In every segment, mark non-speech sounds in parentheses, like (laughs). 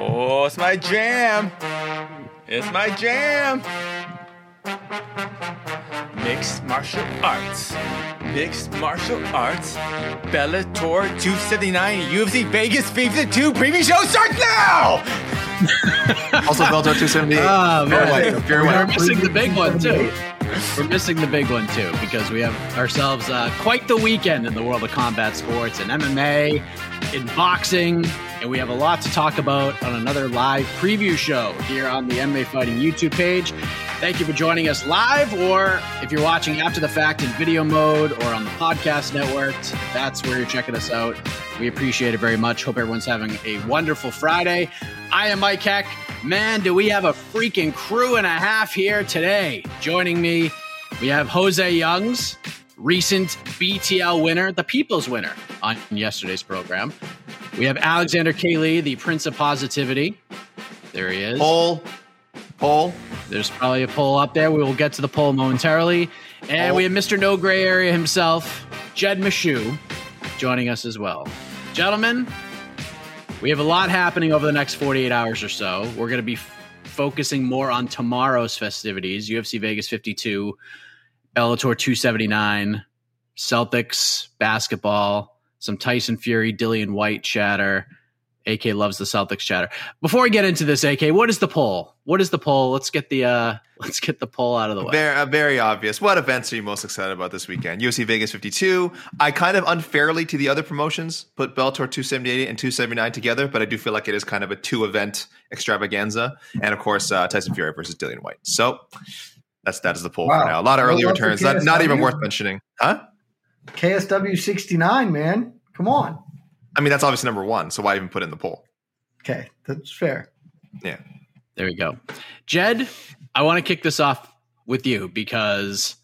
Oh, it's my jam. It's my jam. Mixed martial arts. Mixed martial arts. Bellator 279 UFC Vegas 52 preview show starts now! (laughs) also Bellator 278. Oh, man. Fearway. Fearway. We're missing the big one, too. We're missing the big one, too, because we have ourselves uh, quite the weekend in the world of combat sports and MMA, in boxing, and we have a lot to talk about on another live preview show here on the MMA Fighting YouTube page. Thank you for joining us live, or if you're watching after the fact in video mode or on the podcast network, that's where you're checking us out. We appreciate it very much. Hope everyone's having a wonderful Friday. I am Mike Heck. Man, do we have a freaking crew and a half here today. Joining me, we have Jose Youngs, recent BTL winner, the People's winner on yesterday's program. We have Alexander. Lee, the Prince of Positivity. There he is. Poll. Poll. There's probably a poll up there. We will get to the poll momentarily. And Poll. we have Mr. No Gray Area himself, Jed Meshew, joining us as well. Gentlemen, we have a lot happening over the next 48 hours or so. We're going to be f- focusing more on tomorrow's festivities UFC Vegas 52, Bellator 279, Celtics basketball, some Tyson Fury, Dillian Whyte chatter. AK loves the Celtics chatter. Before we get into this, AK, what is the poll? What is the poll? Let's get the uh (laughs) let's get the poll out of the way. Very, uh, very obvious. What events are you most excited about this weekend? UFC Vegas 52. I kind of unfairly to the other promotions put Bellator 278 and 279 together, but I do feel like it is kind of a two event extravaganza. And of course, uh, Tyson Fury versus Dillian Whyte. So that's that is the poll Wow. for now. A lot of early Well, returns. the Not, not even worth mentioning. Huh? KSW 69, man. Come on. I mean, that's obviously number one. So why even put it in the poll? Okay, that's fair. Yeah. There we go. Jed, I want to kick this off with you because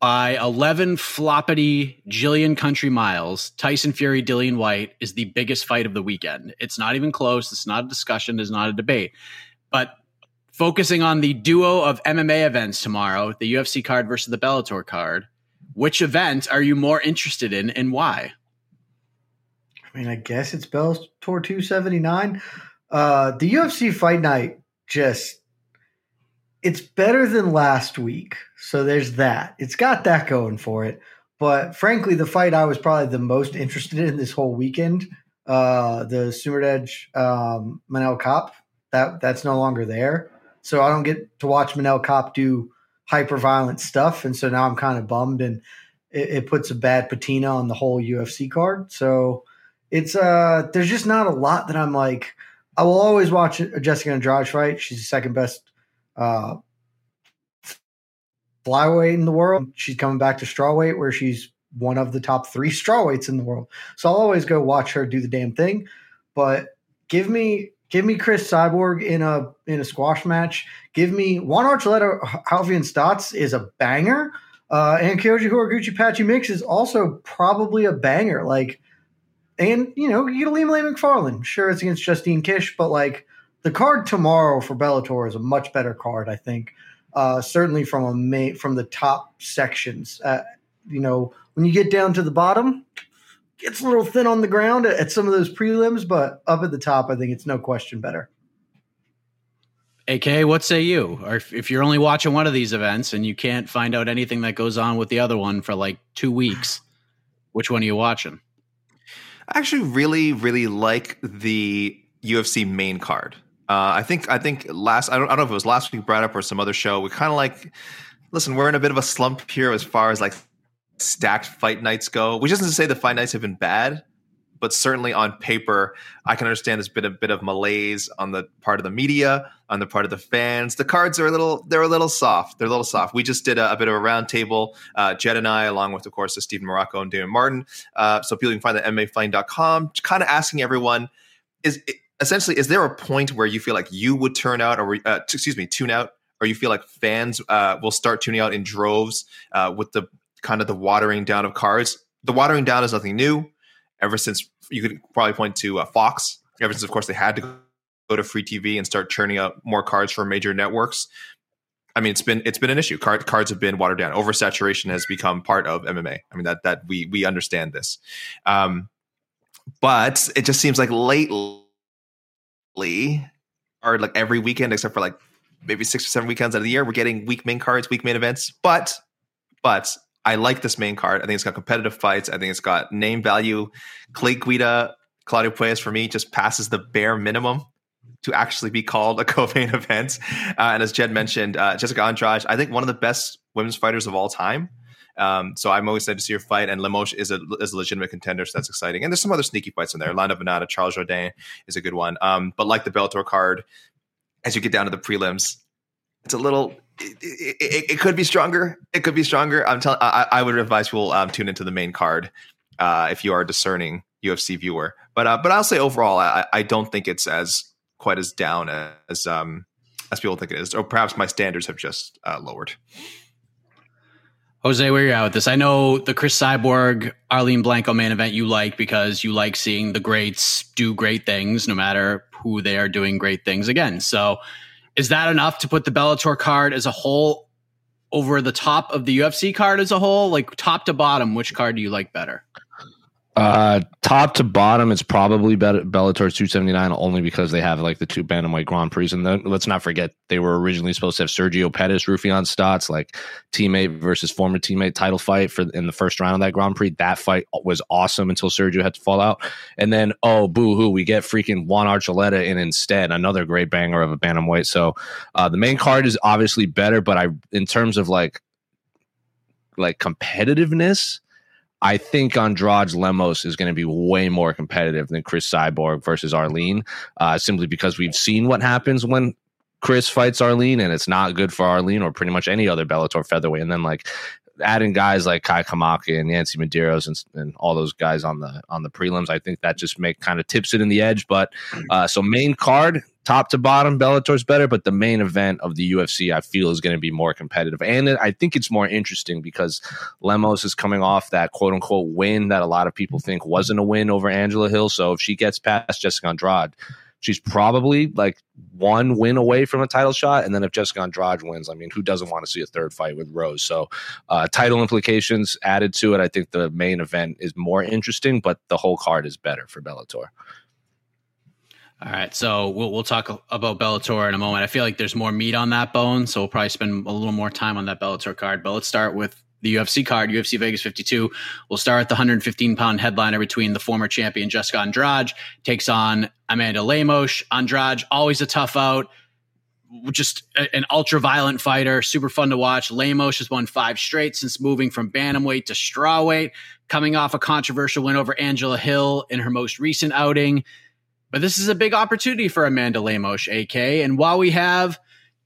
by 11 floppity Jillian country miles, Tyson Fury, Dillian Whyte is the biggest fight of the weekend. It's not even close. It's not a discussion. It's not a debate. But focusing on the duo of MMA events tomorrow, the UFC card versus the Bellator card, which event are you more interested in and why? I mean, I guess it's Bellator 279. Uh, the UFC fight night just it's better than last week. So there's that. It's got that going for it. But frankly, the fight I was probably the most interested in this whole weekend, uh, the Sumerdedge um, Manel Kape, that that's no longer there. So I don't get to watch Manel Kape do hyper violent stuff. And so now I'm kind of bummed and it, it puts a bad patina on the whole UFC card. So it's uh there's just not a lot that I'm like I will always watch a Jessica Andrade fight. She's the second best uh flyweight in the world. She's coming back to strawweight where she's one of the top three (laughs) strawweights in the world. So I'll always go watch her do the damn thing. But give me give me Cris Cyborg in a in a squash match. Give me Juan Archuleta Raufeon Stots is a banger. Uh, and Kyoji Horiguchi Patchy Mix is also probably a banger. Like, and you know, you get Ilima Lei Macfarlane. Sure, it's against Justine Kish, but like the card tomorrow for Bellator is a much better card, I think. Uh, certainly from a ma- from the top sections. Uh, you know, when you get down to the bottom, gets a little thin on the ground at, at some of those prelims, but up at the top, I think it's no question better. AK, what say you? Or if, if, you're only watching one of these events and you can't find out anything that goes on with the other one for like two weeks, (sighs) which one are you watching? I actually really, really like the UFC main card. Uh, I think I think last I don't, I don't know if it was last week brought up or some other show. We kind of like listen. We're in a bit of a slump here as far as like stacked fight nights go, which isn't to say the fight nights have been bad, but certainly on paper, I can understand there's been a bit of malaise on the part of the media, on the part of the fans. The cards are a little, they're a little soft. They're a little soft. We just did a, a bit of a roundtable, uh, Jed and I, along with, of course, Stephen Marrocco and Damon Martin. Uh, so people can find that at kind of asking everyone, is essentially, is there a point where you feel like you would turn out or, uh, excuse me, tune out or you feel like fans uh, will start tuning out in droves uh, with the kind of the watering down of cards. The watering down is nothing new. Ever since you could probably point to uh, Fox, ever since of course they had to go to free TV and start churning out more cards for major networks. I mean, it's been it's been an issue. Card, cards have been watered down. Oversaturation has become part of MMA. I mean that that we we understand this, um, but it just seems like lately, or like every weekend except for like maybe six or seven weekends out of the year, we're getting week main cards, week main events. But but I like this main card. I think it's got competitive fights. I think it's got name value. Clay Guida, Claudio Puelles for me just passes the bare minimum to actually be called a (laughs) co-main event. Uh, and as Jed mentioned, uh, Jessica Andrade, I think one of the best women's fighters of all time. Um, so I'm always excited to see her fight, and Lemos is a is a legitimate contender, so that's exciting. And there's some other sneaky fights in there. Lando Vannata, Charles Jourdain is a good one. Um, but like the Bellator card, as you get down to the prelims, it's a little it, it, it, could be stronger. It could be stronger. I'm telling. I, would advise people um, tune into the main card uh, if you are a discerning UFC viewer. But uh, but I'll say overall, I, I don't think it's as quite as down as um, as people think it is, or perhaps my standards have just uh, lowered. Jose, where you at with this? I know the Cris Cyborg, Arlene Blencowe main event you like because you like seeing the greats do great things, no matter who they are doing great things again. So is that enough to put the Bellator card as a whole over the top of the UFC card as a whole? Like top to bottom, which card do you like better? Uh, top to bottom, it's probably Bellator 279 only because they have like the two bantamweight Grand Prix. And then let's not forget they were originally supposed to have Sergio Pettis, Raufeon Stots, like teammate versus former teammate title fight for in the first round of that Grand Prix. That fight was awesome until Sergio had to fall out. And then oh boo hoo, we get freaking Juan Archuleta in instead, another great banger of a bantamweight. So uh, the main card is obviously better, but I in terms of like like competitiveness I think Andrade Lemos is going to be way more competitive than Cris Cyborg versus Arlene, uh, simply because we've seen what happens when Cris fights Arlene, and it's not good for Arlene or pretty much any other Bellator featherweight. And then like adding guys like Kai Kamaka and Yancy Medeiros and, and all those guys on the on the prelims, I think that just make kind of tips it in the edge. But uh, so main card, top to bottom, Bellator's better, but the main event of the UFC, I feel, is going to be more competitive. And I think it's more interesting because Lemos is coming off that quote unquote win that a lot of people think wasn't a win over Angela Hill. So if she gets past Jessica Andrade, she's probably like one win away from a title shot. And then if Jessica Andrade wins, I mean, who doesn't want to see a third fight with Rose? So uh, title implications added to it. I think the main event is more interesting, but the whole card is better for Bellator. All right, so we'll we'll talk about Bellator in a moment. I feel like there's more meat on that bone, so we'll probably spend a little more time on that Bellator card. But let's start with the UFC card, UFC Vegas 52. We'll start at the 115 pound headliner between the former champion Jessica Andrade takes on Amanda Lemos. Andrade, always a tough out, just an ultra violent fighter, super fun to watch. Lemos has won five straight since moving from bantamweight to strawweight, coming off a controversial win over Angela Hill in her most recent outing. But this is a big opportunity for Amanda Lemos, AK. And while we have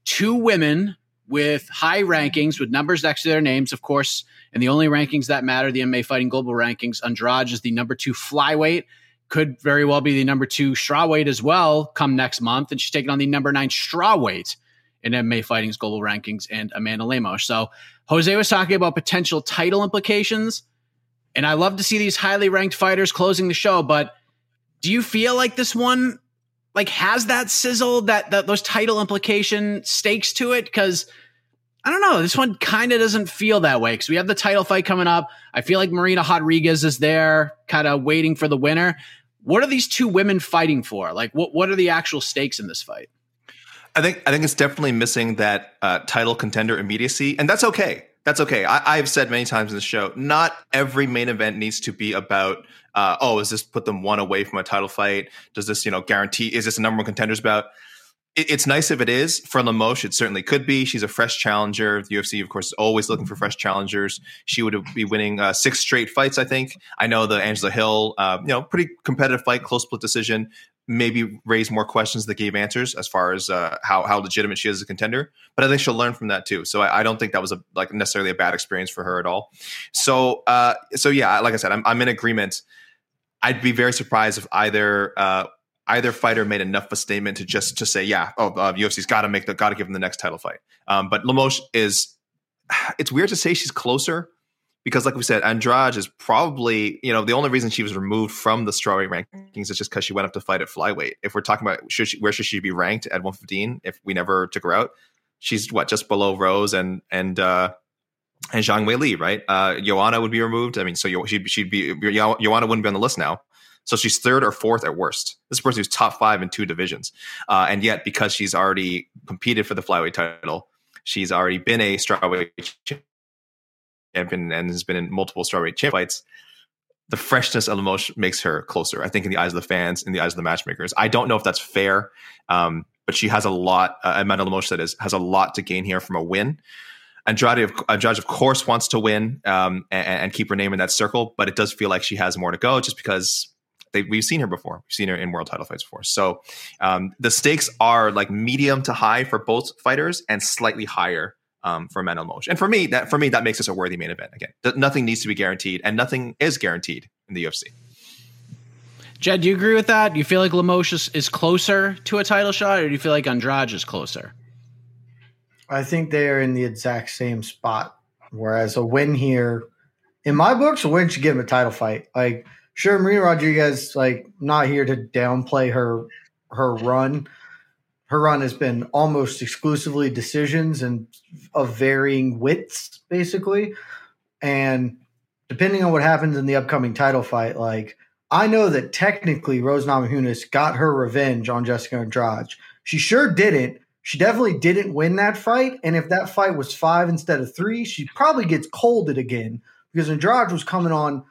two women with high rankings, with numbers next to their names, of course, and the only rankings that matter, the MMA Fighting Global rankings. Andrade is the number two flyweight, could very well be the number two strawweight as well come next month, and she's taking on the number nine strawweight in MMA Fighting's global rankings and Amanda Lemos. So Jose was talking about potential title implications, and I love to see these highly ranked fighters closing the show. But do you feel like this one like has that sizzle that, that those title implication stakes to it? Because I don't know, this one kind of doesn't feel that way because we have the title fight coming up. I feel like Marina Rodriguez is there, kind of waiting for the winner. What are these two women fighting for? Like, what what are the actual stakes in this fight? I think I think it's definitely missing that uh, title contender immediacy, and that's okay. That's okay. I, have said many times in the show, not every main event needs to be about, uh, oh, is this put them one away from a title fight? Does this, you know, guarantee? Is this a number one contenders bout? It's nice if it is for Lemos. It certainly could be. She's a fresh challenger. The UFC, of course, is always looking for fresh challengers. She would be winning uh, six straight fights. I think. I know the Angela Hill, uh, you know, pretty competitive fight, close split decision. Maybe raise more questions that gave answers as far as uh, how how legitimate she is as a contender. But I think she'll learn from that too. So I, I don't think that was a like necessarily a bad experience for her at all. So uh, so yeah, like I said, I'm I'm in agreement. I'd be very surprised if either uh, either fighter made enough of a statement to just to say, yeah, oh, uh, UFC's got to make the got to give him the next title fight. Um, but Lemos is. (sighs) It's weird to say she's closer because, like we said, Andrade is probably you know the only reason she was removed from the strawweight rankings is just because she went up to fight at flyweight. If we're talking about should she, where should she be ranked at 115 if we never took her out, she's what just below Rose and and. uh and Zhang Weili, right? Uh, Joanna would be removed. I mean, so she'd, she'd be Joanna wouldn't be on the list now. So she's third or fourth at worst. This person who's top five in two divisions. Uh, and yet, because she's already competed for the flyweight title, she's already been a strawweight champion and has been in multiple strawweight champ fights. The freshness of Lemos makes her closer, I think, in the eyes of the fans, in the eyes of the matchmakers. I don't know if that's fair, um, but she has a lot. Uh, Amanda Lemos that is has a lot to gain here from a win. Andrade, Andrade, of course, wants to win um, and, and, keep her name in that circle, but it does feel like she has more to go just because they, we've seen her before. We've seen her in world title fights before. So um, the stakes are like medium to high for both fighters and slightly higher um, for Amanda Lemos. And for me, that for me that makes this a worthy main event. Again, th- nothing needs to be guaranteed, and nothing is guaranteed in the UFC. Jed, do you agree with that? Do you feel like Lemos is, is closer to a title shot, or do you feel like Andrade is closer? I think they are in the exact same spot. Whereas a win here, in my books, a win should give him a title fight. Like sure, Marina Rodriguez, like not here to downplay her her run. Her run has been almost exclusively decisions and of varying widths, basically. And depending on what happens in the upcoming title fight, like I know that technically Rose Namajunas got her revenge on Jessica Andrade. She sure didn't. She definitely didn't win that fight. And if that fight was five instead of three, she probably gets colded again because Andrade was coming on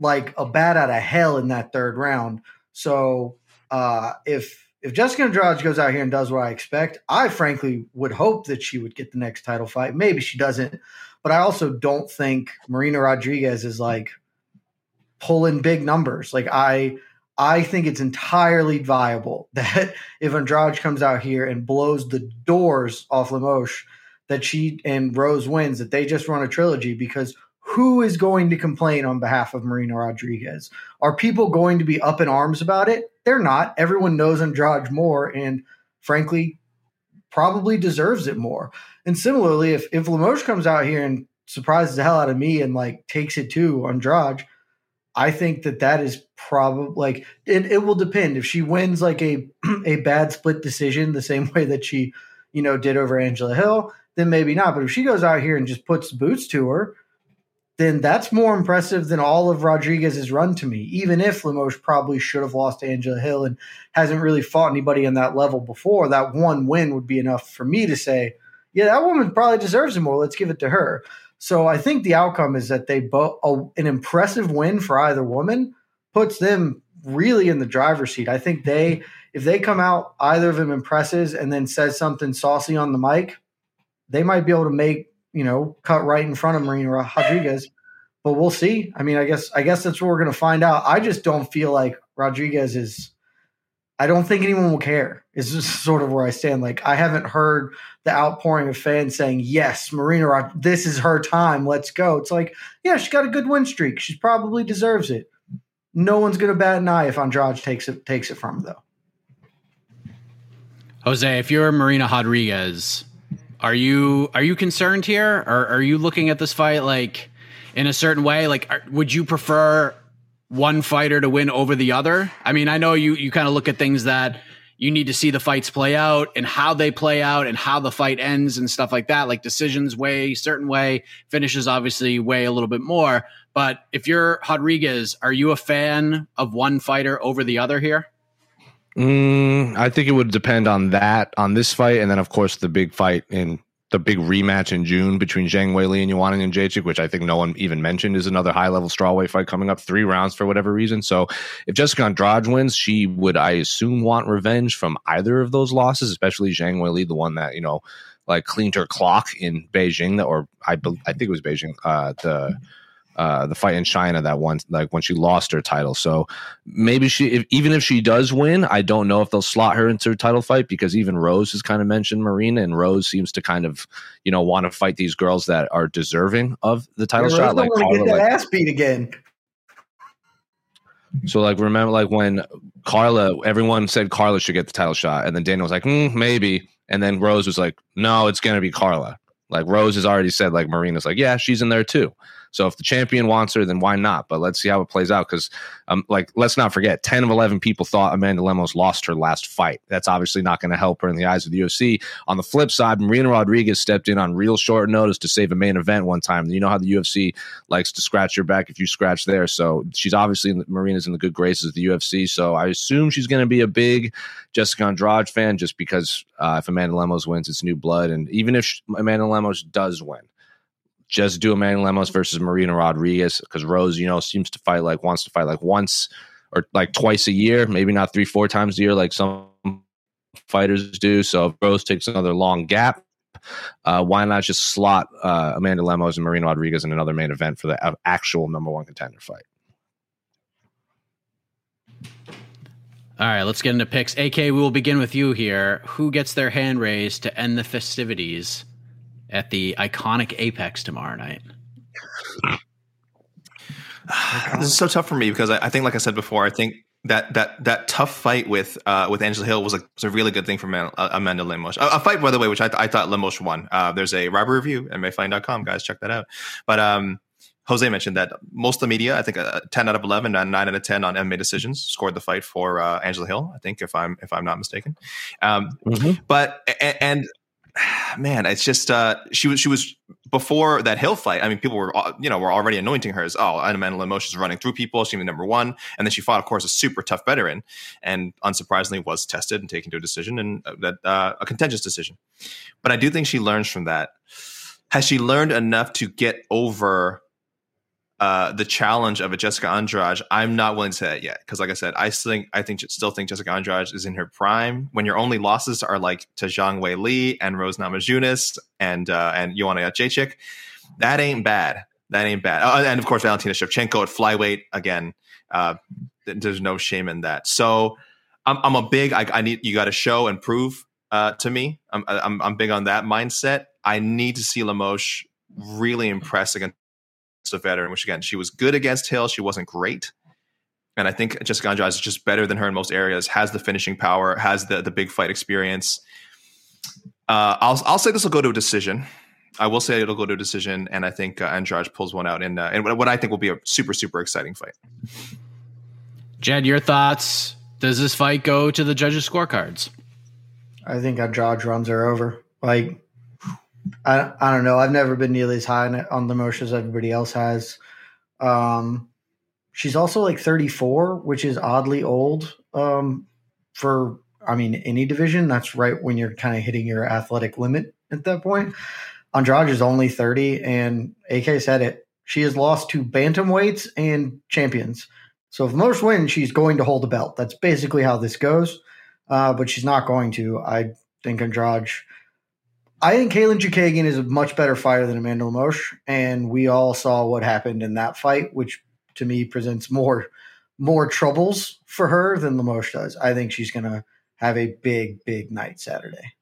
like a bat out of hell in that third round. So uh, if if Jessica Andrade goes out here and does what I expect, I frankly would hope that she would get the next title fight. Maybe she doesn't, but I also don't think Marina Rodriguez is like pulling big numbers. Like I I think it's entirely viable (laughs) that if Andrade comes out here and blows the doors off Lemos, that she and Rose wins, that they just run a trilogy because who is going to complain on behalf of Marina Rodriguez? Are people going to be up in arms about it? They're not. Everyone knows Andrade more, and frankly, probably deserves it more. And similarly, if if Lemos comes out here and surprises the hell out of me and like takes it to Andrade, I think that that is probably like it, it will depend if she wins like a (clears throat) a bad split decision the same (laughs) way that she you know did over Angela Hill, then maybe not. But if she goes out here and just puts boots to her then that's more impressive than all of Rodriguez's run to me, even if Lemos probably should have lost to Angela Hill and hasn't really fought anybody on that level before. That one win would be enough for me to say, yeah, that woman probably deserves it more. Let's give it to her. So I think the outcome is that they both an impressive win for either woman puts them really in the driver's seat. I think they if they come out either of them impresses and then says something saucy on the mic, they might be able to make you know, cut right in front of Marina Rodriguez. But we'll see. I mean, I guess I guess that's what we're to find out. I just don't feel like Rodriguez is I don't think anyone will care. Is just (laughs) sort of where I stand. Like I haven't heard the outpouring of fans saying, "Yes, Marina, this is her time. Let's go." It's like, yeah, she's got a good win streak. She probably deserves it. No one's to bat an eye if Andrade takes it takes it from her, though. Jose, if you're Marina Rodriguez, are you are you concerned here, or are you looking at this fight like in a certain way? Like, are, would you prefer one fighter to win over the other? I mean, I know you you kind of look at things that you need to see the fights play out and how they play out and how the fight ends and stuff like that. Like decisions weigh certain way, finishes obviously weigh a little bit more. But if you're Rodriguez, are you a fan of one fighter over the other here? Mm, I think it would depend on that, on this fight, and then of course the big fight in the big rematch in June between Zhang Weili and Joanna Jędrzejczyk, which I think no one even mentioned is another high level strawweight fight coming up, three rounds for whatever reason. So if Jessica Andrade wins, she would, I assume, want revenge from either of those losses, especially Zhang Weili, the one that you know, like cleaned her clock in Beijing, or I I think it was Beijing, uh, the uh, the fight in China that one, like when she lost her title. So maybe she, if, even if she does win, I don't know if they'll slot her into a title fight because even Rose has kind of mentioned Marina, and Rose seems to kind of, you know, want to fight these girls that are deserving of the title yeah, shot. Like, get that like, ass beat again. So like remember like when Carla, everyone said Carla should get the title shot, and then Daniel was like, mm, maybe, and then Rose was like, no, it's gonna be Carla. Like Rose has already said, like Marina's like, yeah, she's in there too. So if the champion wants her, then why not? But let's see how it plays out because, um, like, let's not forget, ten of eleven people thought Amanda Lemos lost her last fight. That's obviously not going to help her in the eyes of the UFC. On the flip side, Marina Rodriguez stepped in on real short notice to save a main event one time. You know how the UFC likes to scratch your back if you scratch there. So she's obviously in the, Marina's in the good graces of the UFC. So I assume she's going to be a big Jessica Andrade fan just because uh, if Amanda Lemos wins, it's new blood, and even if Amanda Lemos does win just do Amanda Lemos versus Marina Rodriguez because Rose, you know, seems to fight like wants to fight like once or like twice a year, maybe not three, four times a year like some fighters do. So if Rose takes another long gap, uh, why not just slot uh, Amanda Lemos and Marina Rodriguez in another main event for the actual number one contender fight? All right, let's get into picks. AK, we will begin with you here. Who gets their hand raised to end the festivities at the iconic Apex tomorrow night? (sighs) this is so tough for me because I, I, think, like I said before, I think that that that tough fight with uh, with Angela Hill was a, was a really good thing for Man, uh, Amanda Lemos. A, a, fight, by the way, which I, th- I thought Lemos won. Uh, there's a rivalry review at MMAfighting.com, guys. Check that out. But um, Jose mentioned that most of the media, I think, uh, ten out of eleven and nine out of ten on MMA decisions scored the fight for uh, Angela Hill. I think, if I'm if I'm not mistaken. Um, mm-hmm. But and, and (sighs) man, it's just uh, she was she was before that hill fight. I mean, people were uh, you know were already anointing her as oh, Amanda Lemos is running through people. She She's number one, and then she fought, of course, a super tough veteran, and unsurprisingly was tested and taken to a decision and uh, that uh, a contentious decision. But I do think she learns from that. Has she learned enough to get over uh, the challenge of a Jessica Andrade, I'm not willing to say that yet because, like I said, I still think I think still think Jessica Andrade is in her prime. When your only losses are like to Zhang Weili and Rose Namajunas and uh, and Joanna Jędrzejczyk, that ain't bad. That ain't bad. Uh, and of course, Valentina Shevchenko at flyweight again. Uh, there's no shame in that. So I'm, I'm a big. I, I need you got to show and prove uh, to me. I'm, I'm I'm big on that mindset. I need to see Lemos really impress against a veteran, which again, she was good against Hill. She wasn't great. And I think Jessica Andrade is just better than her in most areas, has the finishing power, has the, the big fight experience. Uh, I'll, I'll say this will go to a decision. I will say it'll go to a decision, and I think uh, Andrade pulls one out in, uh, in what I think will be a super, super exciting fight. Jed, your thoughts? Does this fight go to the judges' scorecards? I think Andrade runs her over. Like I I don't know. I've never been nearly as high on the motion as everybody else has. Um, she's also like 34, which is oddly old um, for I mean any division. That's right when you're kind of hitting your athletic limit at that point. Andrade is only 30, and AK said it. She has lost to bantamweights and champions. So if Lemos wins, she's going to hold the belt. That's basically how this goes. Uh, but she's not going to. I think Andrade I think Katlyn Chookagian is a much better fighter than Amanda Lemos, and we all saw what happened in that fight, which to me presents more more troubles for her than Lemos does. I think she's going to have a big, big night Saturday.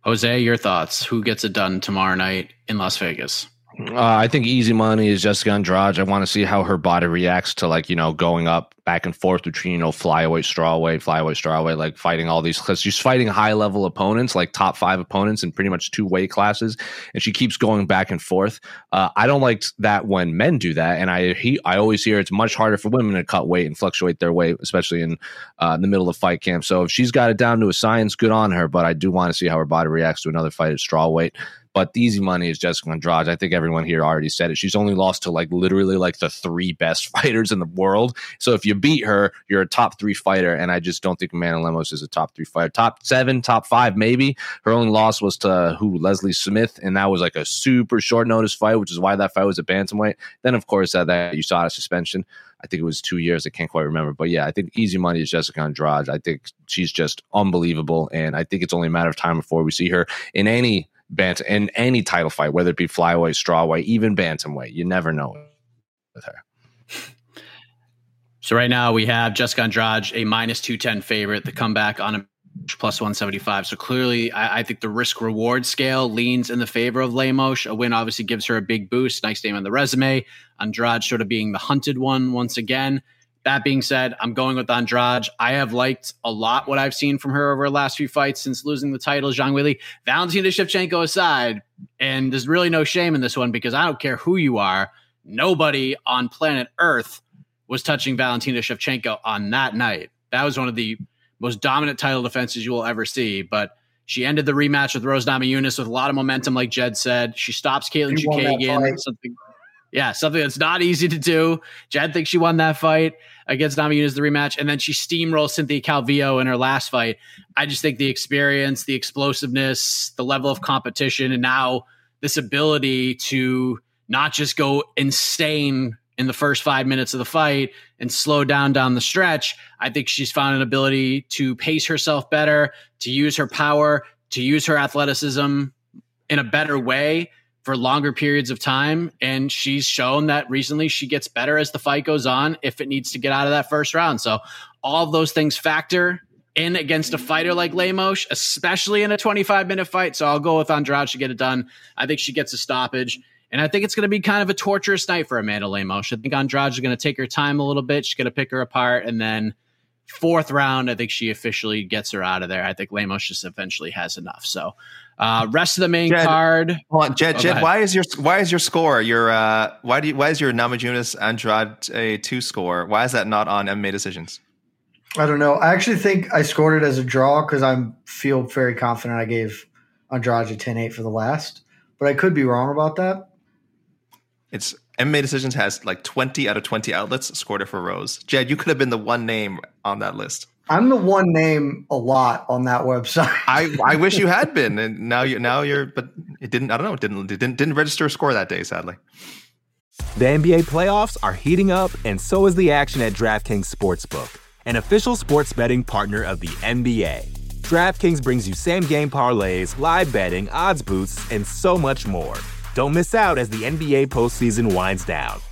Jose, your thoughts? Who gets it done tomorrow night in Las Vegas? Uh, I think easy money is Jessica Andrade. I want to see how her body reacts to like you know going up back and forth between you know flyweight, strawweight, flyweight, strawweight, like fighting all these because she's fighting high level opponents, like top five opponents in pretty much two weight classes, and she keeps going back and forth. Uh, I don't like that when men do that, and I he I always hear it's much harder for women to cut weight and fluctuate their weight, especially in uh, the middle of fight camp. So if she's got it down to a science, good on her. But I do want to see how her body reacts to another fight at strawweight. But the easy money is Jessica Andrade. I think everyone here already said it. She's only lost to like literally like the three best (laughs) fighters in the world. So if you beat her, you're a top three fighter. And I just don't think Amanda Lemos is a top three fighter. Top seven, top five, maybe. Her only loss was to who? Leslie Smith. And that was like a super short notice fight, which is why that fight was a bantamweight. Then, of course, uh, that, that you saw a suspension. I think it was two years. I can't quite remember. But yeah, I think easy money is Jessica Andrade. I think she's just unbelievable. And I think it's only a matter of time before we see her in any bantam in any title fight, whether it be flyweight, strawweight, even bantamweight. You never know with her. So right now we have Jessica Andrade, a minus two ten favorite. The comeback on a plus one seventy five. So clearly, I, I, think the risk reward scale leans in the favor of Lemos. A win obviously gives her a big boost. Nice name on the resume. Andrade sort of being the hunted one once again. That being said, I'm going with Andrade. I have liked a lot what I've seen from her over the last few fights since losing the title. Zhang Weili, Valentina Shevchenko aside, and there's really no shame in this one because I don't care who you are. Nobody on planet Earth was touching Valentina Shevchenko on that night. That was one of the most dominant title defenses you will ever see. But she ended the rematch with Rose Namajunas with a lot of momentum, like Jed said. She stops Katlyn Chookagian, something yeah, something that's not easy to do. Jed thinks she won that fight against Namajunas the rematch, and then she steamrolls Cynthia Calvillo in her last fight. I just think the experience, the explosiveness, the level of competition, and now this ability to not just go insane in the first five minutes of the fight and slow down down the stretch. I think she's found an ability to pace herself better, to use her power, to use her athleticism in a better way for longer periods of time. And she's shown that recently she gets better as the fight goes on if it needs to get out of that first round. So all those things factor in against a fighter like Lemos, especially in a 25 minute fight. So I'll go with Andrade to get it done. I think she gets a stoppage. And I think it's going to be kind of a torturous night for Amanda Lemos. I think Andrade is going to take her time a little bit. She's going to pick her apart. And then fourth round, I think she officially gets her out of there. I think Lemos just eventually has enough. So uh, rest of the main Jed, card. Hold on, Jed. Oh, Jed, why is your why is your score? Your uh, why do you, why is your Namajunas Andrade a two score? Why is that not on MMA decisions? I don't know. I actually think I scored it as a draw because I feel very confident I gave Andrade a 10-8 for the last, but I could be wrong about that. It's MMA decisions has like twenty out of twenty outlets scored it for Rose. Jed, you could have been the one name on that list. I'm the one name a lot on that website. I, (laughs) I wish you had been, and now you now you're, but it didn't. I don't know. It didn't it didn't didn't register a score that day, sadly. The NBA playoffs are heating up, and so is the action at DraftKings Sportsbook, an official sports betting partner of the NBA. DraftKings brings you same game parlays, live betting, odds boosts, and so much more. Don't miss out as the NBA postseason winds down.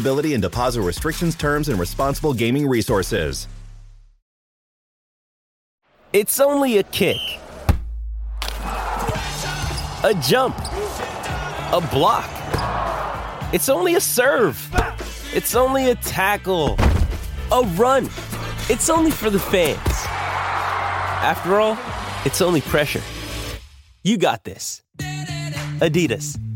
eligibility and deposit restrictions, terms, and responsible gaming resources. It's only a kick, a jump, a block. It's only a serve. It's only a tackle, a run. It's only for the fans. After all, it's only pressure. You got this. Adidas.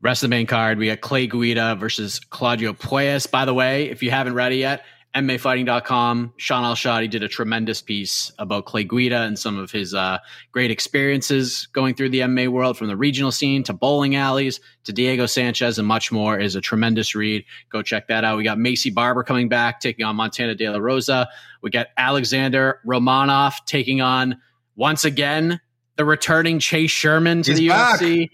Rest of the main card, we got Clay Guida versus Claudio Puelles. By the way, if you haven't read it yet, MMAfighting.com, Shaun Al-Shatti did a tremendous piece about Clay Guida and some of his uh, great experiences going through the MMA world from the regional scene to bowling alleys to Diego Sanchez and much more is a tremendous read. Go check that out. We got Maycee Barber coming back, taking on Montana De La Rosa. We got Alexander Romanov taking on, once again, the returning Chase Sherman to He's the back. UFC.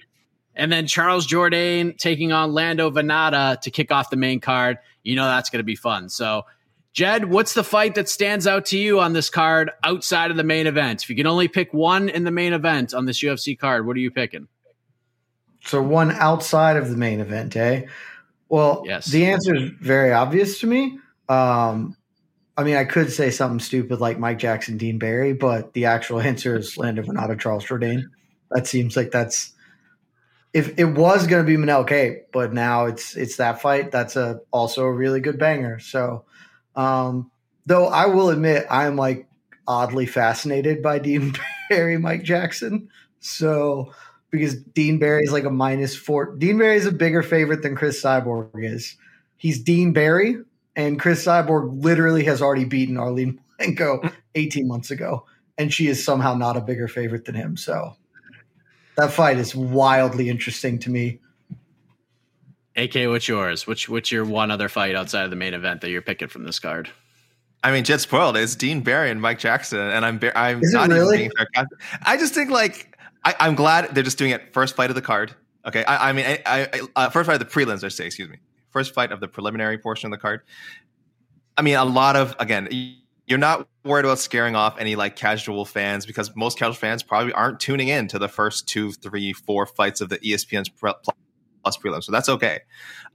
And then Charles Jourdain taking on Lando Vannata to kick off the main card. You know that's going to be fun. So, Jed, what's the fight that stands out to you on this card outside of the main event? If you can only pick one in the main event on this UFC card, what are you picking? So one outside of the main event, eh? Well, Yes. the answer is very obvious to me. Um, I mean, I could say something stupid like Mike Jackson, Dean Barry, but the actual (laughs) answer is Lando Vannata, Charles Jourdain. That seems like that's if it was going to be Manel Kape, but now it's it's that fight. That's a also a really good banger. So, um, though I will admit I'm like oddly fascinated by Dean (laughs) Barry, Mike Jackson. So because Dean Barry is like a minus four. Dean Barry is a bigger favorite than Cris Cyborg is. He's Dean Barry, and Cris Cyborg literally has already beaten Arlene Blencowe (laughs) 18 months ago, and she is somehow not a bigger favorite than him. So that fight is wildly interesting to me. AK, what's yours? What's what's your one other fight outside of the main event that you're picking from this card? I mean, Jed spoiled. It's Dean Barry and Mike Jackson, and I'm I'm Is not really? even being. I just think like I, I'm glad they're just doing it first fight of the card. Okay, I, I mean, I, I, uh, first fight of the prelims. I say, excuse me, first fight of the preliminary portion of the card. I mean, a lot of again, y- you're not worried about scaring off any like casual fans because most casual fans probably aren't tuning in to the first two, three, four fights of the ESPN's plus prelims, so that's okay.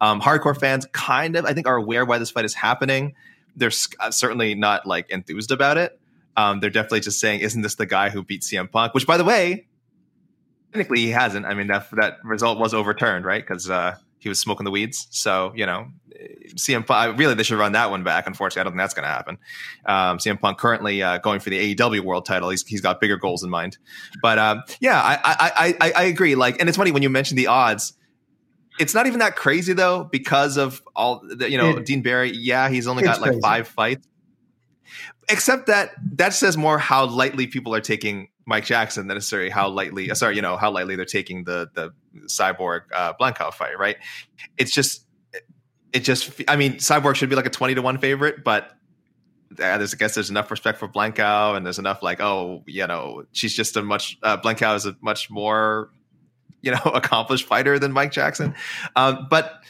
Um, hardcore fans kind of, I think, are aware why this fight is happening. They're uh, certainly not like enthused about it. Um, they're definitely just saying, "Isn't this the guy who beat CM Punk?" Which, by the way, technically he hasn't. I mean, that that result was overturned, right? Because uh, he was smoking the weeds. So you know, CM Punk. Really, they should run that one back. Unfortunately, I don't think that's going to happen. Um, CM Punk currently uh, going for the AEW World Title. He's he's got bigger goals in mind. But um, yeah, I, I I I agree. Like, and it's funny when you mention the odds. It's not even that crazy though, because of all the, you know It- Dean Barry. Yeah, he's only got like crazy. five fights. Except that that says more how lightly people are taking Mike Jackson than necessarily how lightly. uh, Sorry, you know how lightly they're taking the the cyborg uh, Blencowe fight. Right? It's just it just. I mean, cyborg should be like a twenty to one favorite, but there's I guess there's enough respect for Blencowe and there's enough like oh you know she's just a much uh, Blencowe is a much more you know (laughs) accomplished fighter than Mike Jackson, um, but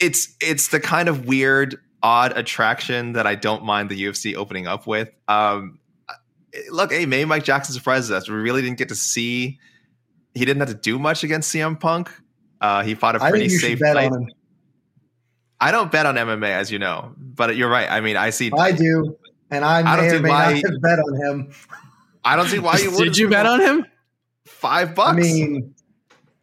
it's it's the kind of weird odd attraction that I don't mind the UFC opening up with. Um, look, hey, maybe Mike Jackson surprises us. We really didn't get to see. He didn't have to do much against CM Punk. Uh, he fought a pretty safe fight. On him. I don't bet on MMA, as you know, but you're right. I mean, I see. I do, and I I don't may see or may why- not bet on him. I don't see why you (laughs) would. Did you bet on him? five bucks? I mean,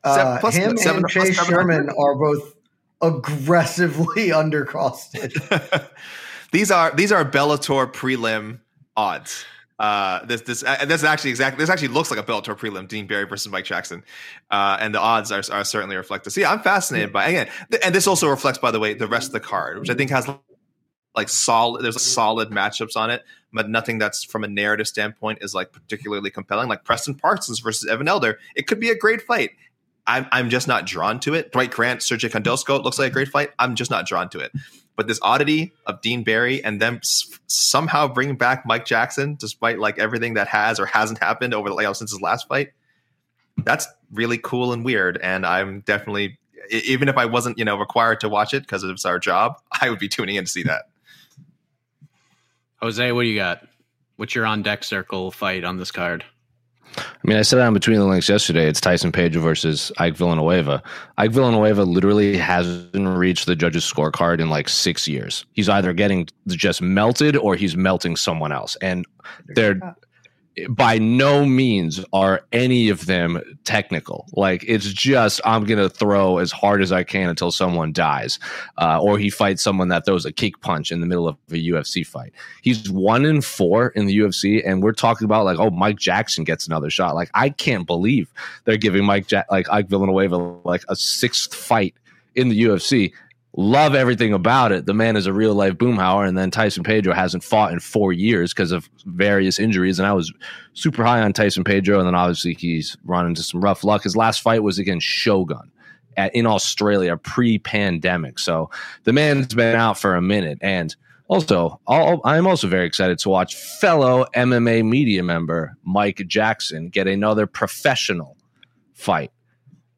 Seven- uh, plus him seven- and plus Chase Sherman are both aggressively (laughs) undercosted. (laughs) these are these are Bellator prelim odds. Uh, this this uh, this is actually exactly this actually looks like a Bellator prelim: Dean Barry versus Mike Jackson, uh, and the odds are, are certainly reflected. So yeah, I'm fascinated by again, th- and this also reflects, by the way, the rest of the card, which I think has like solid. There's solid matchups on it, but nothing that's from a narrative standpoint is like particularly compelling. Like Preston Parsons versus Evan Elder, it could be a great fight. I'm I'm just not drawn to it. Dwight Grant, Sergey Khandozhko looks like a great fight. I'm just not drawn to it. But this oddity of Dean Barry and them s- somehow bringing back Mike Jackson, despite like everything that has or hasn't happened over the you since his last fight, that's really cool and weird. And I'm definitely, even if I wasn't you know required to watch it because it's our job, (laughs) I would be tuning in to see that. Jose, what do you got? What's your on deck circle fight on this card? I mean, I said it on between the links yesterday. It's Tyson Page versus Ike Villanueva. Ike Villanueva literally hasn't reached the judges' scorecard in like six years. He's either getting just melted or he's melting someone else. And they're by no means are any of them technical. Like it's just I'm gonna throw as hard as I can until someone dies, uh, or he fights someone that throws a kick punch in the middle of a UFC fight. He's one in four in the UFC, and we're talking about like oh Mike Jackson gets another shot. Like I can't believe they're giving Mike ja- like Ike Villanueva like a sixth fight in the UFC love everything about it. The man is a real life boomhauer. And then Tyson Pedro hasn't fought in four years because of various injuries. And I was super high on Tyson Pedro. And then obviously he's run into some rough luck. His last fight was against Shogun. At, in Australia pre-pandemic, so the man's been out for a minute, and also I'll, I'm also very excited to watch fellow MMA media member Mike Jackson get another professional fight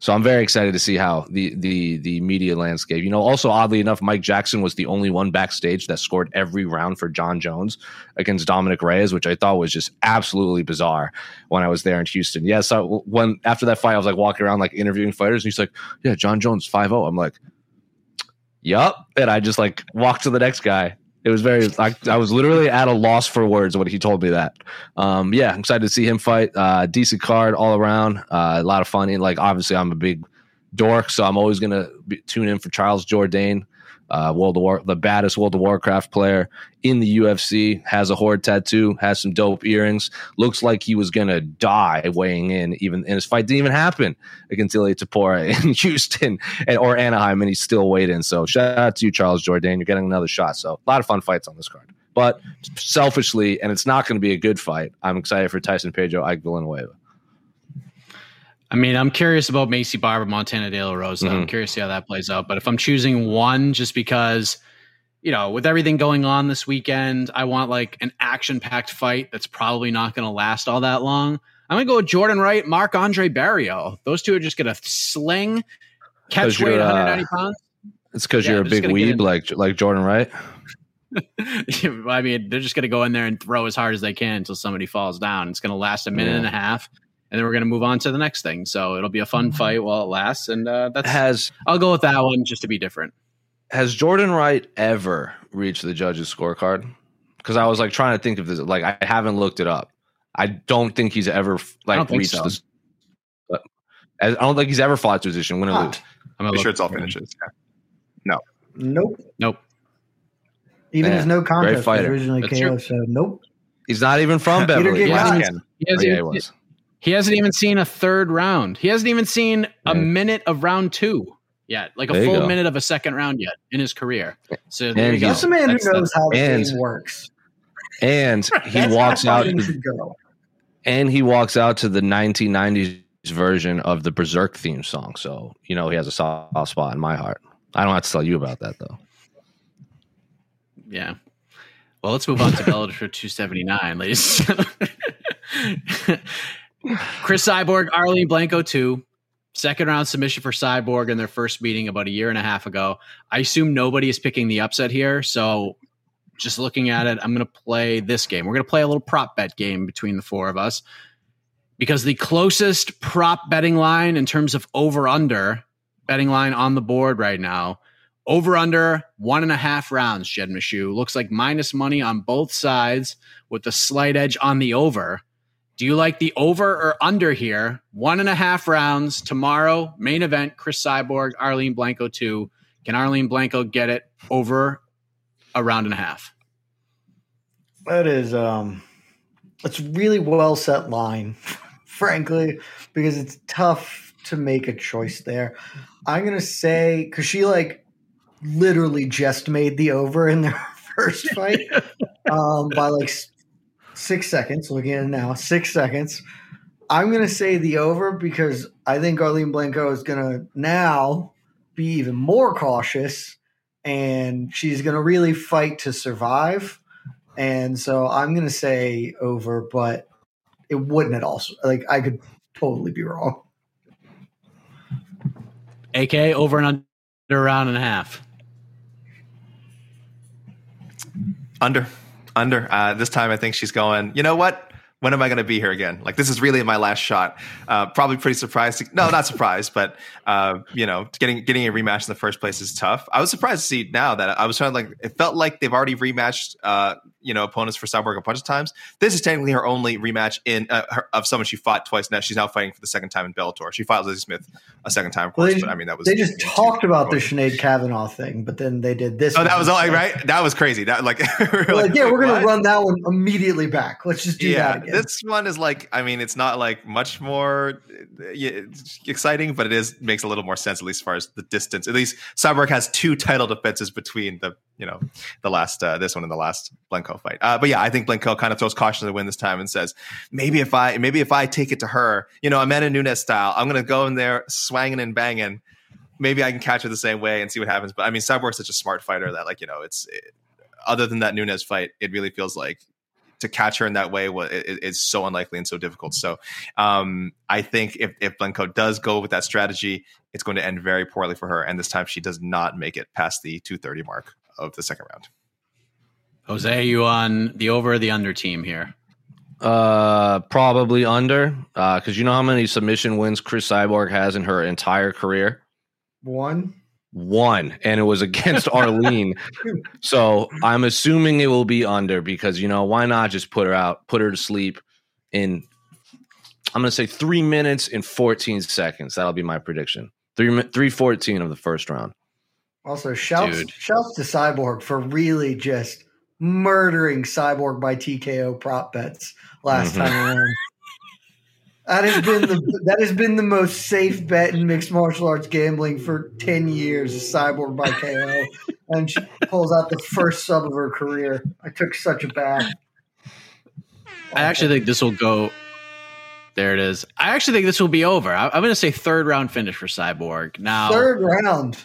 so I'm very excited to see how the the the media landscape. You know, also oddly enough, Mike Jackson was the only one backstage that scored every round for Jon Jones against Dominick Reyes, which I thought was just absolutely bizarre when I was there in Houston. Yeah, so when after that fight, I was like walking around like interviewing fighters, and he's like, "Yeah, Jon Jones 5-0. I'm like, "Yup," and I just like walked to the next guy. It was very like I was literally at a loss for words when he told me that. Um, yeah, I'm excited to see him fight. Uh, decent card all around. Uh, a lot of fun. And like obviously, I'm a big dork, so I'm always gonna be, tune in for Charles Jourdain uh, World of War, the baddest World of Warcraft player in the UFC, has a horde tattoo, has some dope earrings. Looks like he was gonna die weighing in, even and his fight didn't even happen against Ilia Topuria (laughs) in Houston and, or Anaheim, and he's still waiting. So shout out to you, Charles Jourdain. You're getting another shot. So a lot of fun fights on this card. But selfishly, and it's not going to be a good fight. I'm excited for Tyson Pedro, Ike Villanueva. I mean, I'm curious about Maycee Barber, Montana De La Rosa. Mm-hmm. I'm curious to see how that plays out. But if I'm choosing one, just because, you know, with everything going on this weekend, I want like an action packed fight that's probably not going to last all that long. I'm going to go with Jordan Wright, Marc-André Barriault. Those two are just going to sling, catch weight 190 uh, pounds. It's because yeah, you're a big weeb like like Jordan Wright. (laughs) I mean, they're just going to go in there and throw as hard as they can until somebody falls down. It's going to last a minute yeah. and a half and then we're going to move on to the next thing. So it'll be a fun mm-hmm. fight while it lasts, and uh, that's has I'll go with that one just to be different. Has Jordan Wright ever reached the judges' scorecard? Because I was like trying to think of this, like I haven't looked it up. I don't think he's ever like reached so. this. But I don't think he's ever fought a position win or lose. I'm pretty sure it's all finishes. Yeah. No. Nope. Nope. Even his no contest was originally That's KO. True. So nope. He's not even from Beverly. He hasn't, he hasn't, oh, yeah, he was. He hasn't even seen a third round. He hasn't even seen a minute of round two yet, like a full minute of a second round yet in his career. So there you go. Just a man That's who knows how the game works. And (laughs) he walks out. To, and he walks out to the 1990s version of the Berserk theme song. So you know he has a soft spot in my heart. I don't have to tell you about that though. Yeah. Well, let's move on to Bellator 279, ladies. (laughs) Cris Cyborg, Arlene Blencowe, too. Second round submission for Cyborg in their first meeting about a year and a half ago. I assume nobody is picking the upset here. So just looking at it, I'm going to play this game. We're going to play a little prop bet game between the four of us because the closest prop betting line in terms of over under betting line on the board right now over under one and a half rounds, Jed Meshew. Looks like minus money on both sides with the slight edge on the over. Do you like the over or under here? One and a half rounds tomorrow, main event, Cris Cyborg, Arlene Blencowe 2. Can Arlene Blencowe get it over a round and a half? That is um it's really well set line, (laughs) frankly, because it's tough to make a choice there. I'm gonna say because she like literally just made the over in their (laughs) first fight (laughs) um, by like six seconds. Looking at it now, six seconds. I'm going to say the over because I think Arlene Blencowe is going to now be even more cautious and she's going to really fight to survive. And so I'm going to say over, but it wouldn't at all. Like I could totally be wrong. AK over and under a round and a half. Under. Under. Uh, this time, I think she's going. You know what? when am I going to be here again? Like, this is really my last shot. Uh, probably pretty surprised. To, no, not surprised, but uh, you know, getting getting a rematch in the first place is tough. I was surprised to see now that I was trying to like. It felt like they've already rematched, uh, you know, opponents for Cyborg a bunch of times. This is technically her only rematch in uh, her, of someone she fought twice. Now she's now fighting for the second time in Bellator. She fought Leslie Smith a second time, of course. Well, they, but I mean, that was they just talked about the Sinead Kavanagh thing, but then they did this. Oh, that was all right. That was crazy. That like, (laughs) We're like, yeah, we're gonna what? run that one immediately back. Let's just do yeah, that again. this one is like, I mean, it's not like much more uh, exciting, but it is makes a little more sense at least as far as the distance. At least Cyborg has two title defenses between the you know the last uh, this one and the last Blencowe fight. Uh, but yeah, I think Blencowe kind of throws caution to the wind this time and says maybe if I maybe if I take it to her, you know, Amanda Nunes style, I'm gonna go in there swanging and banging. Maybe I can catch her the same way and see what happens. But I mean, Cyborg's such a smart fighter that like you know it's. It, other than that Nunes fight, it really feels like to catch her in that way is so unlikely and so difficult. So um, I think if if Blencowe does go with that strategy, it's going to end very poorly for her. And this time she does not make it past the 230 mark of the second round. Jose, are you on the over or the under team here? Uh, probably under. Uh, because you know how many submission wins Cris Cyborg has in her entire career. one. One, and it was against (laughs) Arlene. so I'm assuming it will be under because you know why not just put her out, put her to sleep in. I'm gonna say three minutes and 14 seconds. That'll be my prediction. Three mi- three fourteen of the first round. Also, shouts Dude. shouts to Cyborg for really just murdering Cyborg by TKO prop bets last Mhm. time around. (laughs) That has been the that has been the most safe bet in mixed martial arts gambling for ten years. is Cyborg by KO, and she pulls out the first sub of her career. I took such a bath. I actually think this will go. There it is. I actually think this will be over. I, I'm going to say third round finish for Cyborg. Now, third round.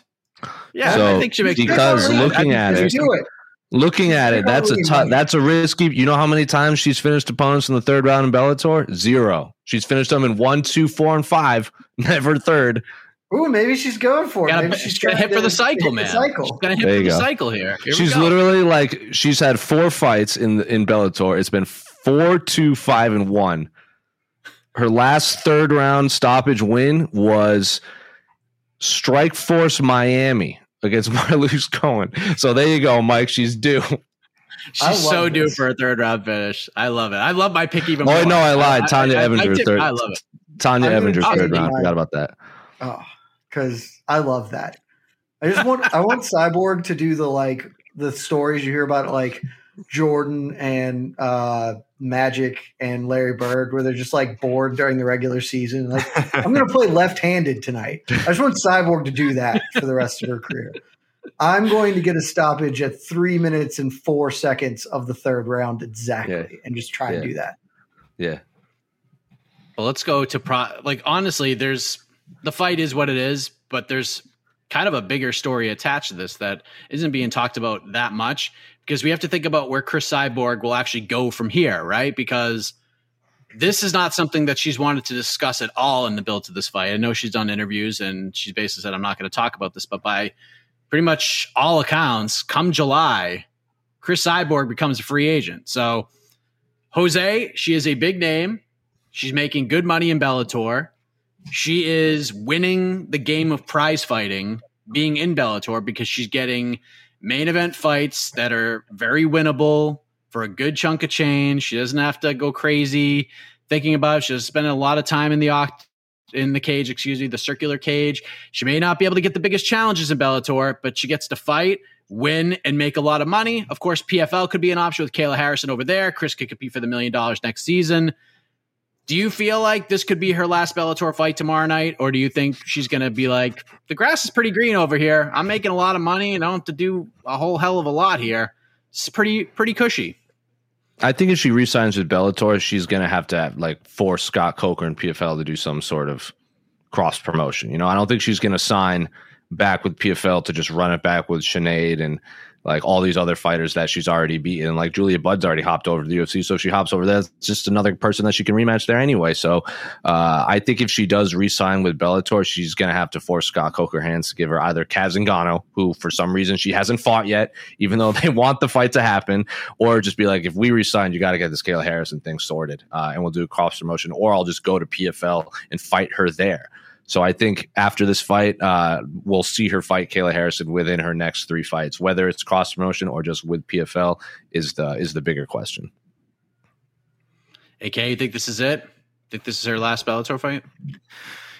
Yeah, So, I think she makes because I- I looking think at it- Do it. Looking at it, that's a tough. That's a risky. You know how many times she's finished opponents in the third round in Bellator? Zero. She's finished them in one, two, four, and five. (laughs) Never third. Ooh, maybe she's going for it. Gotta, maybe she's going to hit for the cycle, man. The cycle. She's going to hit There for you the go. cycle here. Here we she's go. literally like she's had four fights in in Bellator. It's been four, two, five, and one. Her last third round stoppage win was Strike Force Miami against (laughs) Marloes Coenen. So there you go, Mike. She's due. She's love so due for a third round finish. I love it. I love my pick even Oh, more. Oh no, I lied. Tanya I, Evander, did- third. I love it. Tanya I'm Evander third round. Mike. Forgot about that. Oh, because I love that. I just want I want (laughs) Cyborg to do the like the stories you hear about like Jordan and uh Magic and Larry Bird where they're just like bored during the regular season. Like I'm gonna play left handed tonight. I just want Cyborg to do that for the rest of her career. I'm going to get a stoppage at three minutes and four seconds of the third round exactly, Yeah. and just try Yeah. and do that. Yeah. Well, let's go to pro. Like honestly, there's the fight is what it is, but there's kind of a bigger story attached to this that isn't being talked about that much because we have to think about where Cris Cyborg will actually go from here, right? Because this is not something that she's wanted to discuss at all in the build to this fight. I know she's done interviews and she's basically said, I'm not going to talk about this, but by pretty much all accounts, come July, Cris Cyborg becomes a free agent. So, Jose, she is a big name. She's making good money in Bellator. She is winning the game of prize fighting being in Bellator because she's getting main event fights that are very winnable for a good chunk of change. She doesn't have to go crazy thinking about it. She's spending a lot of time in the oct- in the cage, excuse me, the circular cage. She may not be able to get the biggest challenges in Bellator, but she gets to fight, win, and make a lot of money. Of course, PFL could be an option with Kayla Harrison over there. Cris could compete for the million dollars next season. Do you feel like this could be her last Bellator fight tomorrow night, or do you think she's going to be like, the grass is pretty green over here. I'm making a lot of money, and I don't have to do a whole hell of a lot here. It's pretty pretty cushy. I think if she resigns with Bellator, she's gonna have to have, like force Scott Coker and PFL to do some sort of cross promotion. You know, I don't think she's gonna sign back with PFL to just run it back with Sinead and like all these other fighters that she's already beaten. Like Julia Budd's already hopped over to the UFC, so if she hops over there, it's just another person that she can rematch there anyway. So uh, I think if she does re-sign with Bellator, she's going to have to force Scott Coker hands to give her either Kaz who for some reason she hasn't fought yet, even though (laughs) they want the fight to happen, or just be like, if we resign, you got to get this Kayla Harrison thing sorted, uh, and we'll do a cross promotion, or I'll just go to PFL and fight her there. So I think after this fight, uh, we'll see her fight Kayla Harrison within her next three fights. Whether it's cross promotion or just with PFL is the is the bigger question. AK, you think this is it? Think this is her last Bellator fight?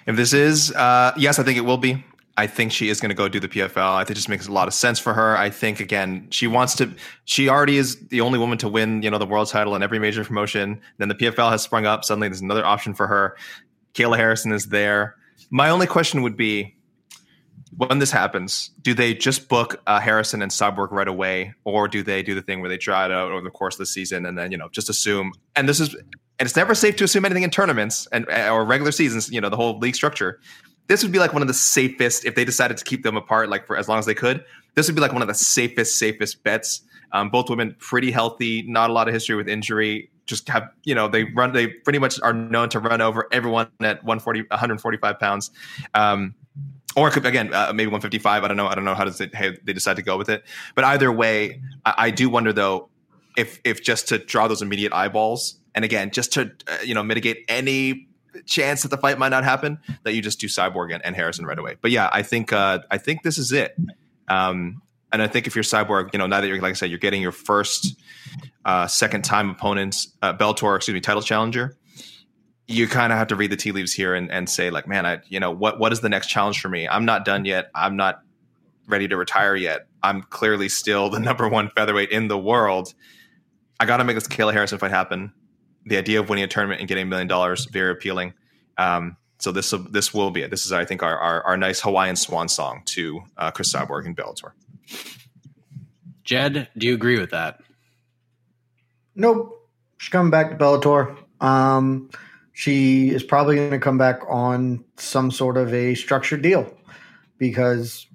If this is, uh, yes, I think it will be. I think she is going to go do the PFL. I think it just makes a lot of sense for her. I think again, she wants to. She already is the only woman to win, you know, the world title in every major promotion. Then the PFL has sprung up. Suddenly, there's another option for her. Kayla Harrison is there. My only question would be, when this happens, do they just book uh, Harrison and Cyborg right away, or do they do the thing where they try it out over the course of the season and then you know just assume? And this is, and it's never safe to assume anything in tournaments and or regular seasons. You know, the whole league structure this would be like one of the safest if they decided to keep them apart like for as long as they could this would be like one of the safest safest bets um, both women pretty healthy not a lot of history with injury just have you know they run they pretty much are known to run over everyone at 140 145 pounds um, or could again uh, maybe 155 i don't know i don't know how, does it, how they decide to go with it but either way I, I do wonder though if if just to draw those immediate eyeballs and again just to uh, you know mitigate any chance that the fight might not happen, that you just do Cyborg and, and Harrison right away. But yeah, I think uh, I think this is it. Um, and I think if you're Cyborg, you know, now that you're like I said, you're getting your first uh, second time opponents, uh, Bellator, excuse me, title challenger. You kind of have to read the tea leaves here and, and say like, man, I you know what what is the next challenge for me? I'm not done yet. I'm not ready to retire yet. I'm clearly still the (laughs) number one featherweight in the world. I got to make this Kayla Harrison fight happen the idea of winning a tournament and getting a million dollars very appealing. Um, so this this will be it. This is, I think, our our, our nice Hawaiian swan song to uh, Cris Cyborg and Bellator. Jed, do you agree with that? Nope. She's coming back to Bellator. Um, she is probably going to come back on some sort of a structured deal because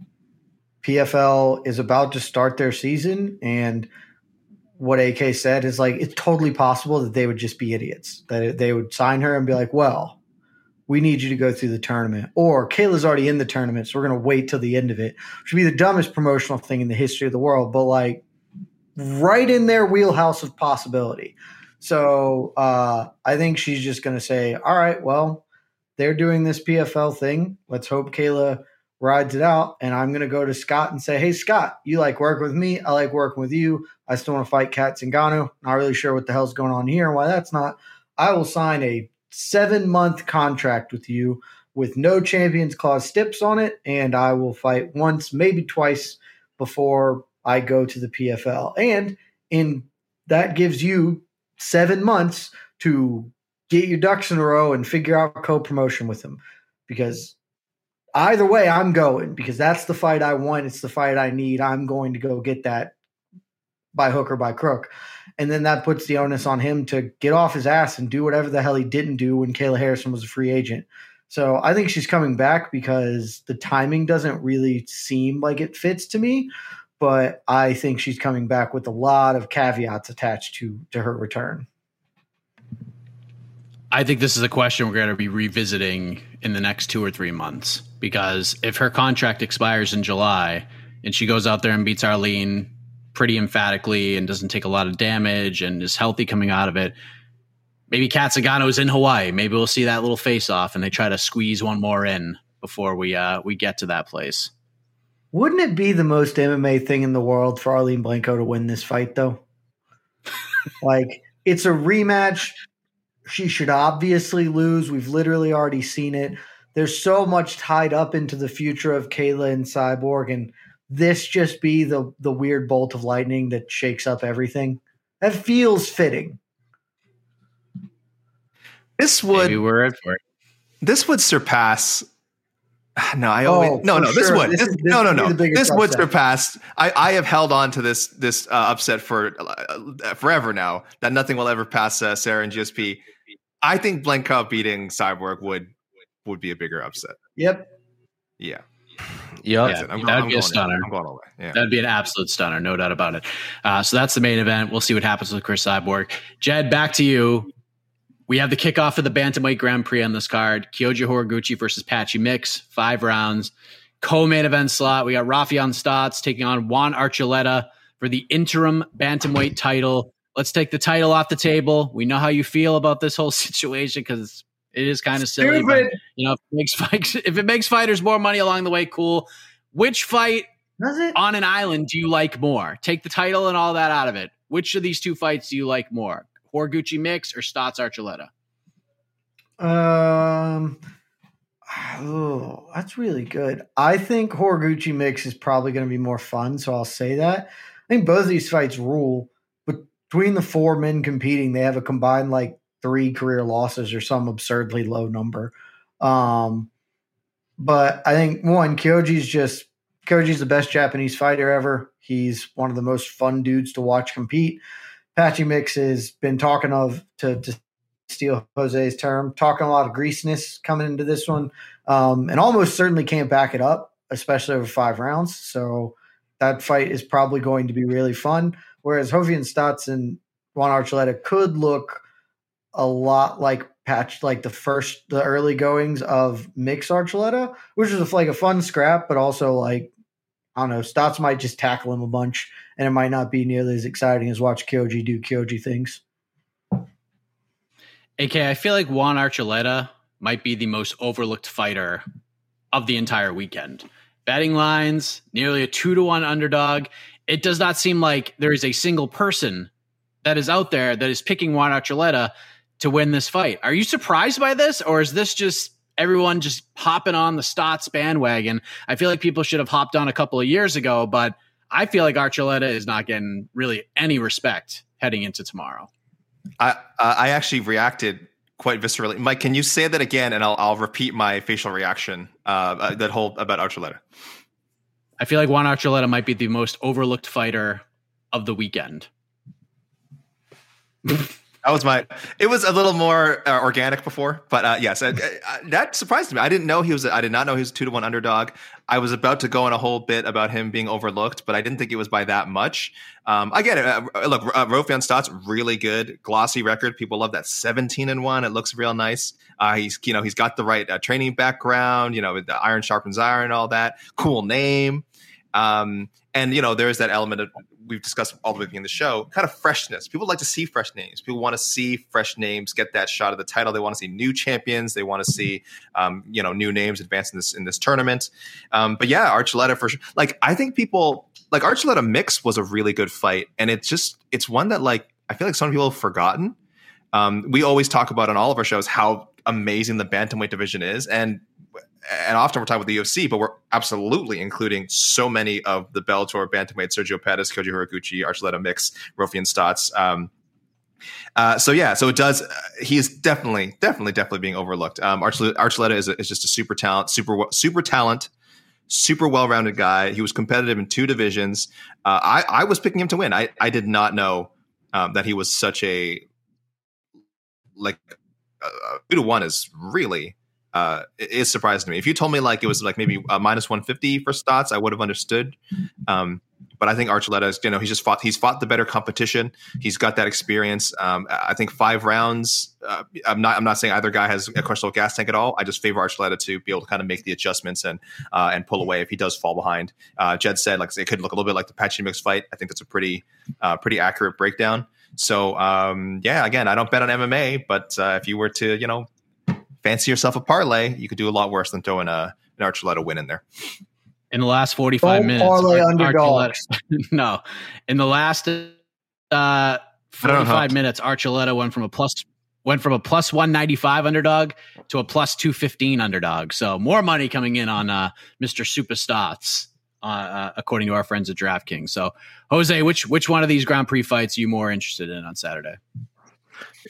PFL is about to start their season and – what AK said is like it's totally possible that they would just be idiots. That they would sign her and be like, "Well, we need you to go through the tournament," or Kayla's already in the tournament, so we're going to wait till the end of it. Which would be the dumbest promotional thing in the history of the world, but like right in their wheelhouse of possibility. So uh, I think she's just going to say, "All right, well, they're doing this PFL thing. Let's hope Kayla." rides it out. And I'm going to go to Scott and say, Hey, Scott, you like working with me. I like working with you. I still want to fight Kat Zingano. Not really sure what the hell's going on here and why that's not. I will sign a seven month contract with you with no champions clause steps on it. And I will fight once, maybe twice before I go to the PFL. And in that gives you seven months to get your ducks in a row and figure out co promotion with them because either way, I'm going because that's the fight I want. It's the fight I need. I'm going to go get that by hook or by crook. And then that puts the onus on him to get off his ass and do whatever the hell he didn't do when Kayla Harrison was a free agent. So I think she's coming back because the timing doesn't really seem like it fits to me. But I think she's coming back with a lot of caveats attached to to her return. I think this is a question we're going to be revisiting in the next two or three months because if her contract expires in July and she goes out there and beats Arlene pretty emphatically and doesn't take a lot of damage and is healthy coming out of it, maybe Kat Zingano is in Hawaii. Maybe we'll see that little face off and they try to squeeze one more in before we uh, we get to that place. Wouldn't it be the most MMA thing in the world for Arlene Blencowe to win this fight though? (laughs) like it's a rematch she should obviously lose. We've literally already seen it. There's so much tied up into the future of Kayla and Cyborg, and this just be the the weird bolt of lightning that shakes up everything. That feels fitting. This would Maybe we're for it. This would surpass (sighs) no, I always Oh, no, for no. This sure. would This this, no, no, no. the biggest This would upset. surpass. I I have held on to this this uh, upset for uh, forever now. That nothing will ever pass uh, Serra and GSP. I think Blencowe beating Cyborg would would be a bigger upset. Yep. Yeah. Yep. That's it. That'd I'm be a going, stunner. I'm going all the way. Yeah. That'd be an absolute stunner, no doubt about it. Uh, so that's the main event. We'll see what happens with Cris Cyborg. Jed, back to you. We have the kickoff of the Bantamweight Grand Prix on this card. Kyoji Horiguchi versus Patchy Mix, five rounds. Co-main event slot. We got Raufeon Stots taking on Juan Archuleta for the interim Bantamweight title. Let's take the title off the table. We know how you feel about this whole (laughs) situation because it is kind of silly. But, you know, if it, makes (laughs) fights, if it makes fighters more money along the way, cool. Which fight Does it? on an island do you like more? Take the title and all that out of it. Which of these two fights do you like more? Horiguchi Mix or Stots Archuleta? Um, oh, that's really good. I think Horiguchi mix is probably going to be more fun, so I'll say that. I think both of these fights rule. Between the four men competing, they have a combined like three career losses or some absurdly low number. Um, but I think one, Kyoji's just Kyoji's the best Japanese fighter ever. He's one of the most fun dudes to watch compete. Patchy Mix has been talking of to, to steal Jose's term, talking a lot of greasiness coming into this one, um, and almost certainly can't back it up, especially over five rounds. So that fight is probably going to be really fun. Whereas Hofi and Stots and Juan Archuleta could look a lot like patch like the first the early goings of Mix Archuleta, which is like a fun scrap, but also like I don't know, Stots might just tackle him a bunch, and it might not be nearly as exciting as watch Kyoji do Kyoji things. AK, I feel like Juan Archuleta might be the most overlooked fighter of the entire weekend. Betting lines, nearly a two to one underdog. It does not seem like there is a single person that is out there that is picking Juan Archuleta to win this fight. Are you surprised by this, or is this just everyone just hopping on the Stots bandwagon? I feel like people should have hopped on a couple of years ago, but I feel like Archuleta is not getting really any respect heading into tomorrow. I I actually reacted quite viscerally. Mike, can you say that again, and I'll I'll repeat my facial reaction. Uh, uh, that whole about Archuleta. I feel like Juan Archuleta might be the most overlooked fighter of the weekend. (laughs) That was my. It was a little more uh, organic before, but uh, yes, uh, uh, that surprised me. I didn't know he was. I did not know he was a two to one underdog. I was about to go on a whole bit about him being overlooked, but I didn't think it was by that much. Um, I get it. Uh, look, uh, Raufeon Stots really good, glossy record. People love that seventeen and one. It looks real nice. Uh, he's you know he's got the right uh, training background. You know, the iron sharpens iron, and all that. Cool name. Um, and you know, there's that element of we've discussed all the way in the show, kind of freshness. People like to see fresh names. People want to see fresh names get that shot of the title. They want to see new champions. They want to see, um, you know, new names advance in this in this tournament. Um, but yeah, Archuleta for sure. Like I think people like Archuleta mix was a really good fight, and it's just it's one that like I feel like some people have forgotten. Um, we always talk about on all of our shows how amazing the bantamweight division is, and and often we're talking about the UFC, but we're absolutely including so many of the Bellator bantamweight: Sergio Pettis, Kyoji Horiguchi, Archuleta Mix, Raufeon Stots. Um, uh, so yeah, so it does. Uh, he is definitely, definitely, definitely being overlooked. Um, Archuleta, Archuleta is, a, is just a super talent, super, super talent, super well-rounded guy. He was competitive in two divisions. Uh, I, I was picking him to win. I, I did not know um, that he was such a like uh, two to one is really uh, it is surprising to me. If you told me like it was like maybe uh, minus one fifty for Stots, I would have understood. Um, but I think Archuleta is, you know, he's just fought. He's fought the better competition. He's got that experience. Um, I think five rounds. Uh, I'm not. I'm not saying either guy has a questionable gas tank at all. I just favor Archuleta to be able to kind of make the adjustments and uh, and pull away if he does fall behind. Uh, Jed said like it could look a little bit like the Patchy Mix fight. I think that's a pretty uh, pretty accurate breakdown. So um, yeah, again, I don't bet on MMA, but uh, if you were to, you know, fancy yourself a parlay, you could do a lot worse than throwing a an Archuleta win in there. In the last 45 Don't minutes, parlay underdogs. (laughs) No. In the last uh, 45 minutes, Archuleta went from a plus went from a plus 195 underdog to a plus 215 underdog. So more money coming in on uh, Mr. Super Stots, uh, uh, according to our friends at DraftKings. So, Jose, which which one of these Grand Prix fights are you more interested in on Saturday?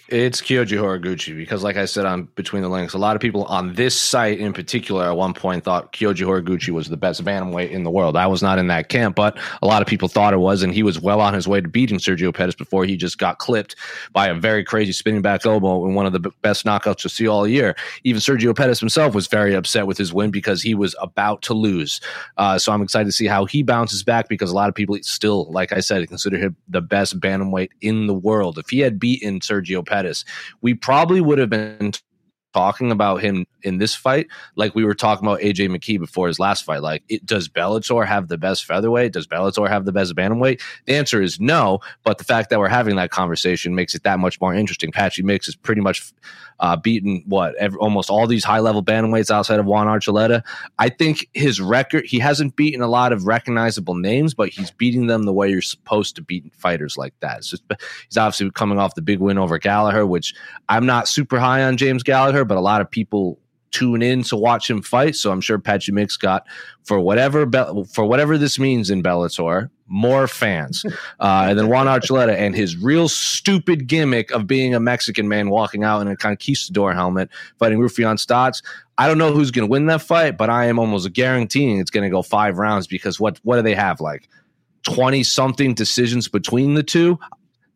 It's Kyoji Horiguchi because, like I said, I'm between the links. A lot of people on this site in particular at one point thought Kyoji Horiguchi was the best bantamweight in the world. I was not in that camp, but a lot of people thought it was, and he was well on his way to beating Sergio Pettis before he just got clipped by a very crazy spinning back elbow in one of the best knockouts to see all year. Even Sergio Pettis himself was very upset with his win because he was about to lose. Uh, so I'm excited to see how he bounces back because a lot of people still, like I said, consider him the best bantamweight in the world. If he had beaten Sergio Pettis, Pettis, we probably would have been talking about him in this fight like we were talking about AJ McKee before his last fight. Like, it, does Bellator have the best featherweight? Does Bellator have the best bantamweight? The answer is no. But the fact that we're having that conversation makes it that much more interesting. Patchy Mix is pretty much uh, beaten what every, almost all these high level bantamweights outside of Juan Archuleta. I think his record he hasn't beaten a lot of recognizable names, but he's beating them the way you're supposed to beat fighters like that. Just, he's obviously coming off the big win over Gallagher, which I'm not super high on James Gallagher, but a lot of people tune in to watch him fight. So I'm sure Patchy Mix got for whatever for whatever this means in Bellator more fans (laughs) uh, and then Juan Archuleta and his real stupid gimmick of being a Mexican man walking out in a conquistador helmet fighting Raufeon Stots. I don't know who's going to win that fight, but I am almost guaranteeing it's going to go five rounds because what what do they have like twenty something decisions between the two?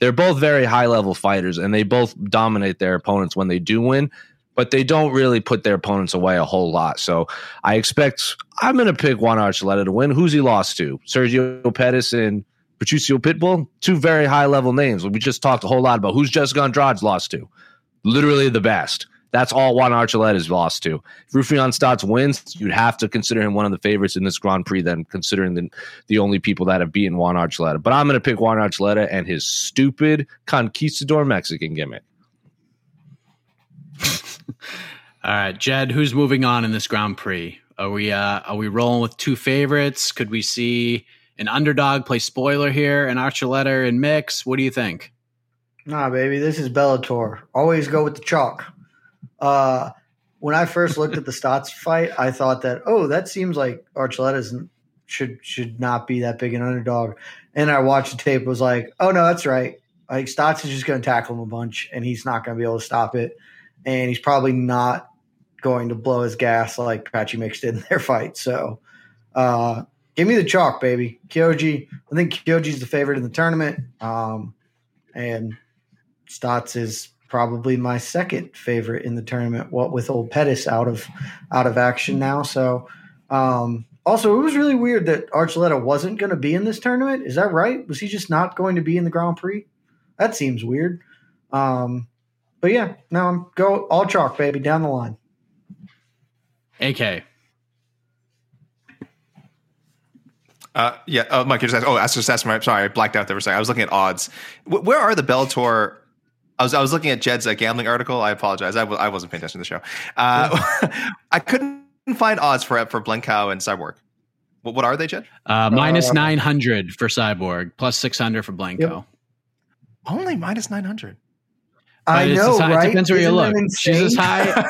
They're both very high level fighters and they both dominate their opponents when they do win but they don't really put their opponents away a whole lot. So I expect I'm going to pick Juan Archuleta to win. Who's he lost to? Sergio Pettis and Patricio Pitbull, two very high level names. We just talked a whole lot about who's Jessica Andrade's lost to. Literally the best. That's all Juan Archuleta is lost to. If Raufeon Stots wins, you'd have to consider him one of the favorites in this Grand Prix, then considering the, the only people that have beaten Juan Archuleta. But I'm going to pick Juan Archuleta and his stupid conquistador Mexican gimmick. All right, Jed, who's moving on in this Grand Prix? Are we uh, are we rolling with two favorites? Could we see an underdog play spoiler here, an Archuleta and mix? What do you think? Nah, baby, this is Bellator. Always go with the chalk. Uh, when I first looked at the Stots fight, I thought that oh, that seems like Archuleta should should not be that big an underdog. And I watched the tape, was like, oh no, that's right. Like Stots is just going to tackle him a bunch, and he's not going to be able to stop it and he's probably not going to blow his gas like Patchy Mix did in their fight. So, uh, give me the chalk, baby. Kyoji. I think Kyoji's the favorite in the tournament, um, and Stots is probably my second favorite in the tournament. What with old Pettis out of out of action now, so. Um, also, it was really weird that Archuleta wasn't going to be in this tournament. Is that right? Was he just not going to be in the Grand Prix? That seems weird. Um, but yeah, no, I'm go all chalk, baby, down the line. AK. Uh, yeah, oh, Mike, you just asked, oh, I just asked my, sorry, I blacked out there for a second. I was looking at odds. W- where are the Bellator? I was, I was looking at Jed's uh, gambling article. I apologize. I w- I wasn't paying attention to the show. Uh, (laughs) I couldn't find odds for for Blencowe and Cyborg. What, what are they, Jed? Uh, minus uh, 900 for Cyborg, plus 600 for Blencowe. Yep. Only minus 900. I know, high, right? Depends where you look. She's as high.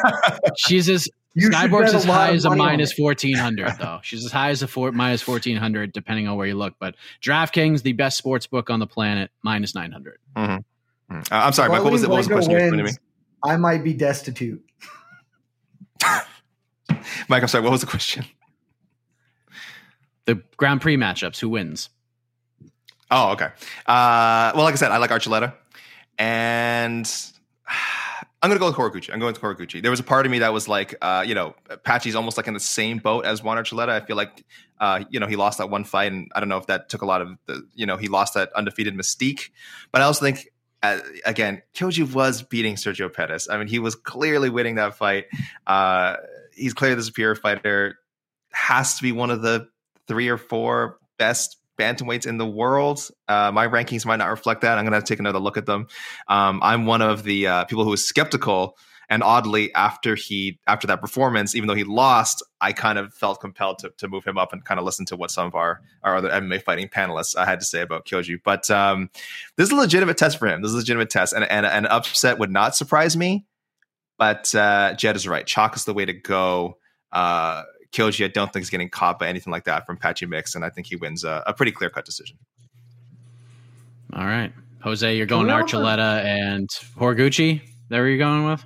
(laughs) she's as you Cyborg's as high as a minus fourteen hundred, (laughs) though. She's as high as a four, minus fourteen hundred, depending on where you look. But DraftKings, the best sports book on the planet, minus nine hundred. Mm-hmm. Uh, I'm sorry, Mike. What was, it, what was the question wins, me? I might be destitute. (laughs) Mike, I'm sorry. What was the question? The Grand Prix matchups. Who wins? Oh, okay. Uh, well, like I said, I like Archuleta and (sighs) I'm going to go with Horiguchi. I'm going with Horiguchi. There was a part of me that was like, uh, you know, Patchy's almost like in the same boat as Juan Archuleta. I feel like, uh, you know, he lost that one fight, and I don't know if that took a lot of the, you know, he lost that undefeated mystique. But I also think, uh, again, Kyoji was beating Sergio Pettis. I mean, he was clearly winning that fight. Uh, he's clearly the superior fighter. Has to be one of the three or four best bantamweights in the world. Uh, my rankings might not reflect that. I'm going to take another look at them. Um, I'm one of the uh, people who was skeptical, and oddly, after he after that performance, even though he lost, I kind of felt compelled to, to move him up and kind of listen to what some of our our other MMA fighting panelists I had to say about Kyoji. But um, this is a legitimate test for him. This is a legitimate test, and and an upset would not surprise me. But uh, Jed is right. Chalk is the way to go. Uh, Kyoji, I don't think is getting caught by anything like that from Patchy Mix, and I think he wins a, a pretty clear cut decision. All right. Jose, you're going Can we Archuleta and Horiguchi. There where you're going with?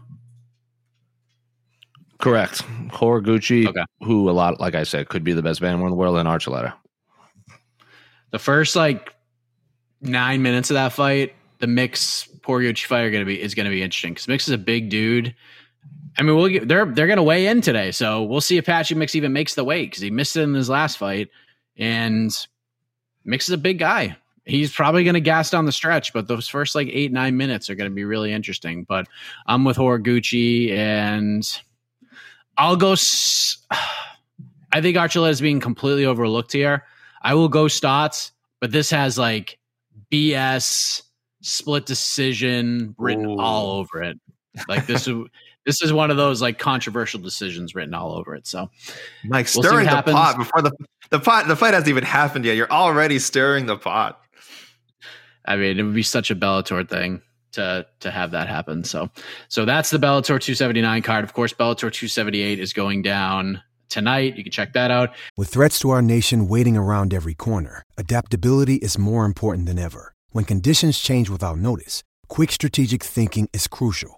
Correct. Horiguchi, Okay. who a lot, like I said, could be the best band in the world, and Archuleta. The first like nine minutes of that fight, the mix Horiguchi fight are gonna be is gonna be interesting because Mix is a big dude. I mean, we'll get, they're they're gonna weigh in today, so we'll see if Patchy Mix even makes the weight because he missed it in his last fight, and Mix is a big guy. He's probably going to gas down the stretch, but those first like eight nine minutes are going to be really interesting. But I'm with Horiguchi, and I'll go. S- (sighs) I think Archuleta is being completely overlooked here. I will go Stots, but this has like BS split decision written Ooh. all over it. Like this (laughs) is this is one of those like controversial decisions written all over it. So Mike, We'll stirring the happens. pot before the the pot the fight hasn't even happened yet. You're already stirring the pot. I mean, it would be such a Bellator thing to to have that happen. So so that's the Bellator 279 card. Of course, Bellator 278 is going down tonight. You can check that out. With threats to our nation waiting around every corner, adaptability is more important than ever. When conditions change without notice, quick strategic thinking is crucial.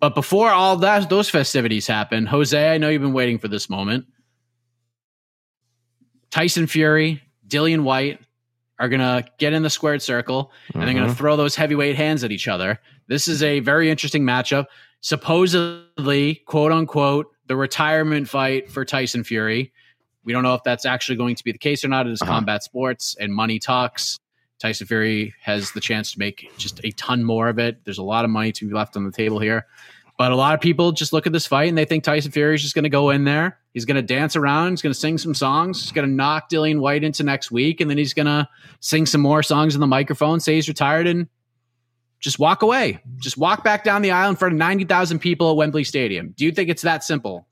But before all that those festivities happen, Jose, I know you've been waiting for this moment. Tyson Fury, Dillian Whyte are gonna get in the squared circle and they're gonna Mhm. throw those heavyweight hands at each other. This is a very interesting matchup. Supposedly, quote unquote, the retirement fight for Tyson Fury. We don't know if that's actually going to be the case or not. It is Uh-huh. combat sports and money talks. Tyson Fury has the chance to make just a ton more of it. There's a lot of money to be left on the table here. But a lot of people just look at this fight and they think Tyson Fury is just going to go in there. He's going to dance around. He's going to sing some songs. He's going to knock Dillian Whyte into next week. And then he's going to sing some more songs in the microphone, say he's retired, and just walk away. Just walk back down the aisle in front of 90,000 people at Wembley Stadium. Do you think it's that simple?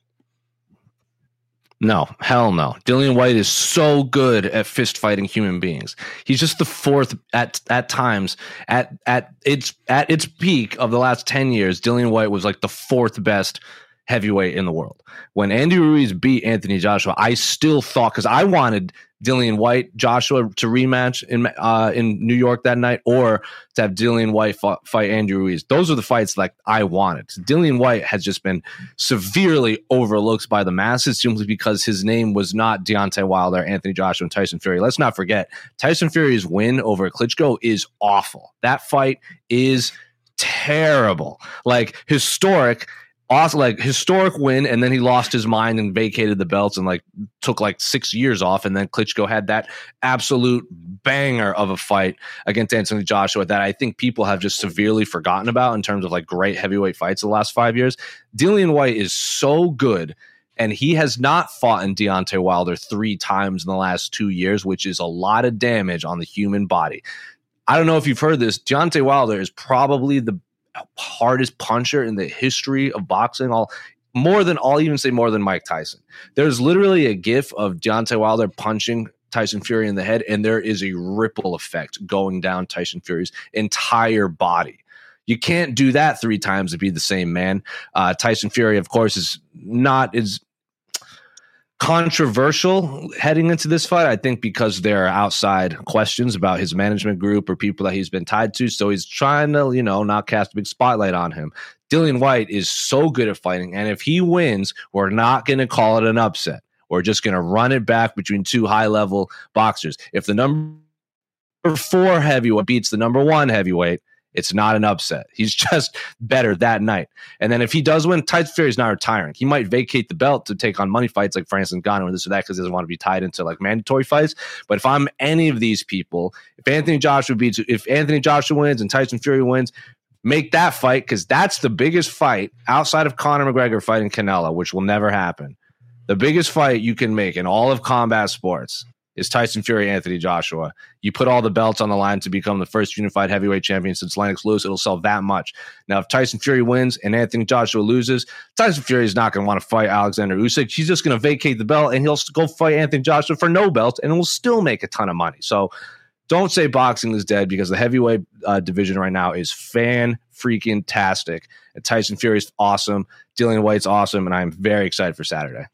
No, hell no. Dillian Whyte is so good at fist fighting human beings. He's just the fourth at at times at at its at its peak of the last 10 years, Dillian Whyte was like the fourth best heavyweight in the world. When Andy Ruiz beat Anthony Joshua, I still thought cuz I wanted Dillian Whyte Joshua to rematch in uh, in New York that night or to have Dillian Whyte fight Andy Ruiz. Those are the fights like I wanted. Dillian Whyte has just been severely overlooked by the masses simply because his name was not Deontay Wilder, Anthony Joshua, and Tyson Fury. Let's not forget Tyson Fury's win over Klitschko is awful. That fight is terrible, like historic. Awesome, like historic win, and then he lost his mind and vacated the belts and like took like six years off, and then Klitschko had that absolute banger of a fight against Anthony Joshua that I think people have just severely forgotten about in terms of like great heavyweight fights the last five years. Dillian Whyte is so good, and he has not fought in Deontay Wilder three times in the last two years, which is a lot of damage on the human body. I don't know if you've heard this. Deontay Wilder is probably the hardest puncher in the history of boxing. All more than I'll even say more than Mike Tyson. There's literally a gif of Deontay Wilder punching Tyson Fury in the head, and there is a ripple effect going down Tyson Fury's entire body. You can't do that three times to be the same man. Uh, Tyson Fury, of course, is not is controversial heading into this fight. I think because there are outside questions about his management group or people that he's been tied to. So he's trying to, you know, not cast a big spotlight on him. Dillian Whyte is so good at fighting. And if he wins, we're not going to call it an upset. We're just going to run it back between two high level boxers. If the number four heavyweight beats the number one heavyweight, It's not an upset. (laughs) He's just better that night. And then if he does win, Tyson Fury is not retiring. He might vacate the belt to take on money fights like Francis Ngannou or this or that because he doesn't want to be tied into like mandatory fights. But if I'm any of these people, if Anthony Joshua beats, if Anthony Joshua wins and Tyson Fury wins, make that fight because that's the biggest fight outside of Conor McGregor fighting Canelo, which will never happen. The biggest fight you can make in all of combat sports is Tyson Fury, Anthony Joshua. You put all the belts on the line to become the first unified heavyweight champion since Lennox Lewis. It'll sell that much. Now, if Tyson Fury wins and Anthony Joshua loses, Tyson Fury is not going to want to fight Alexander Usyk. He's just going to vacate the belt and he'll go fight Anthony Joshua for no belt and will still make a ton of money. So don't say boxing is dead because the heavyweight uh, division right now is fan freaking tastic. And Tyson Fury is awesome. Dillian Whyte's awesome, and I'm very excited for Saturday.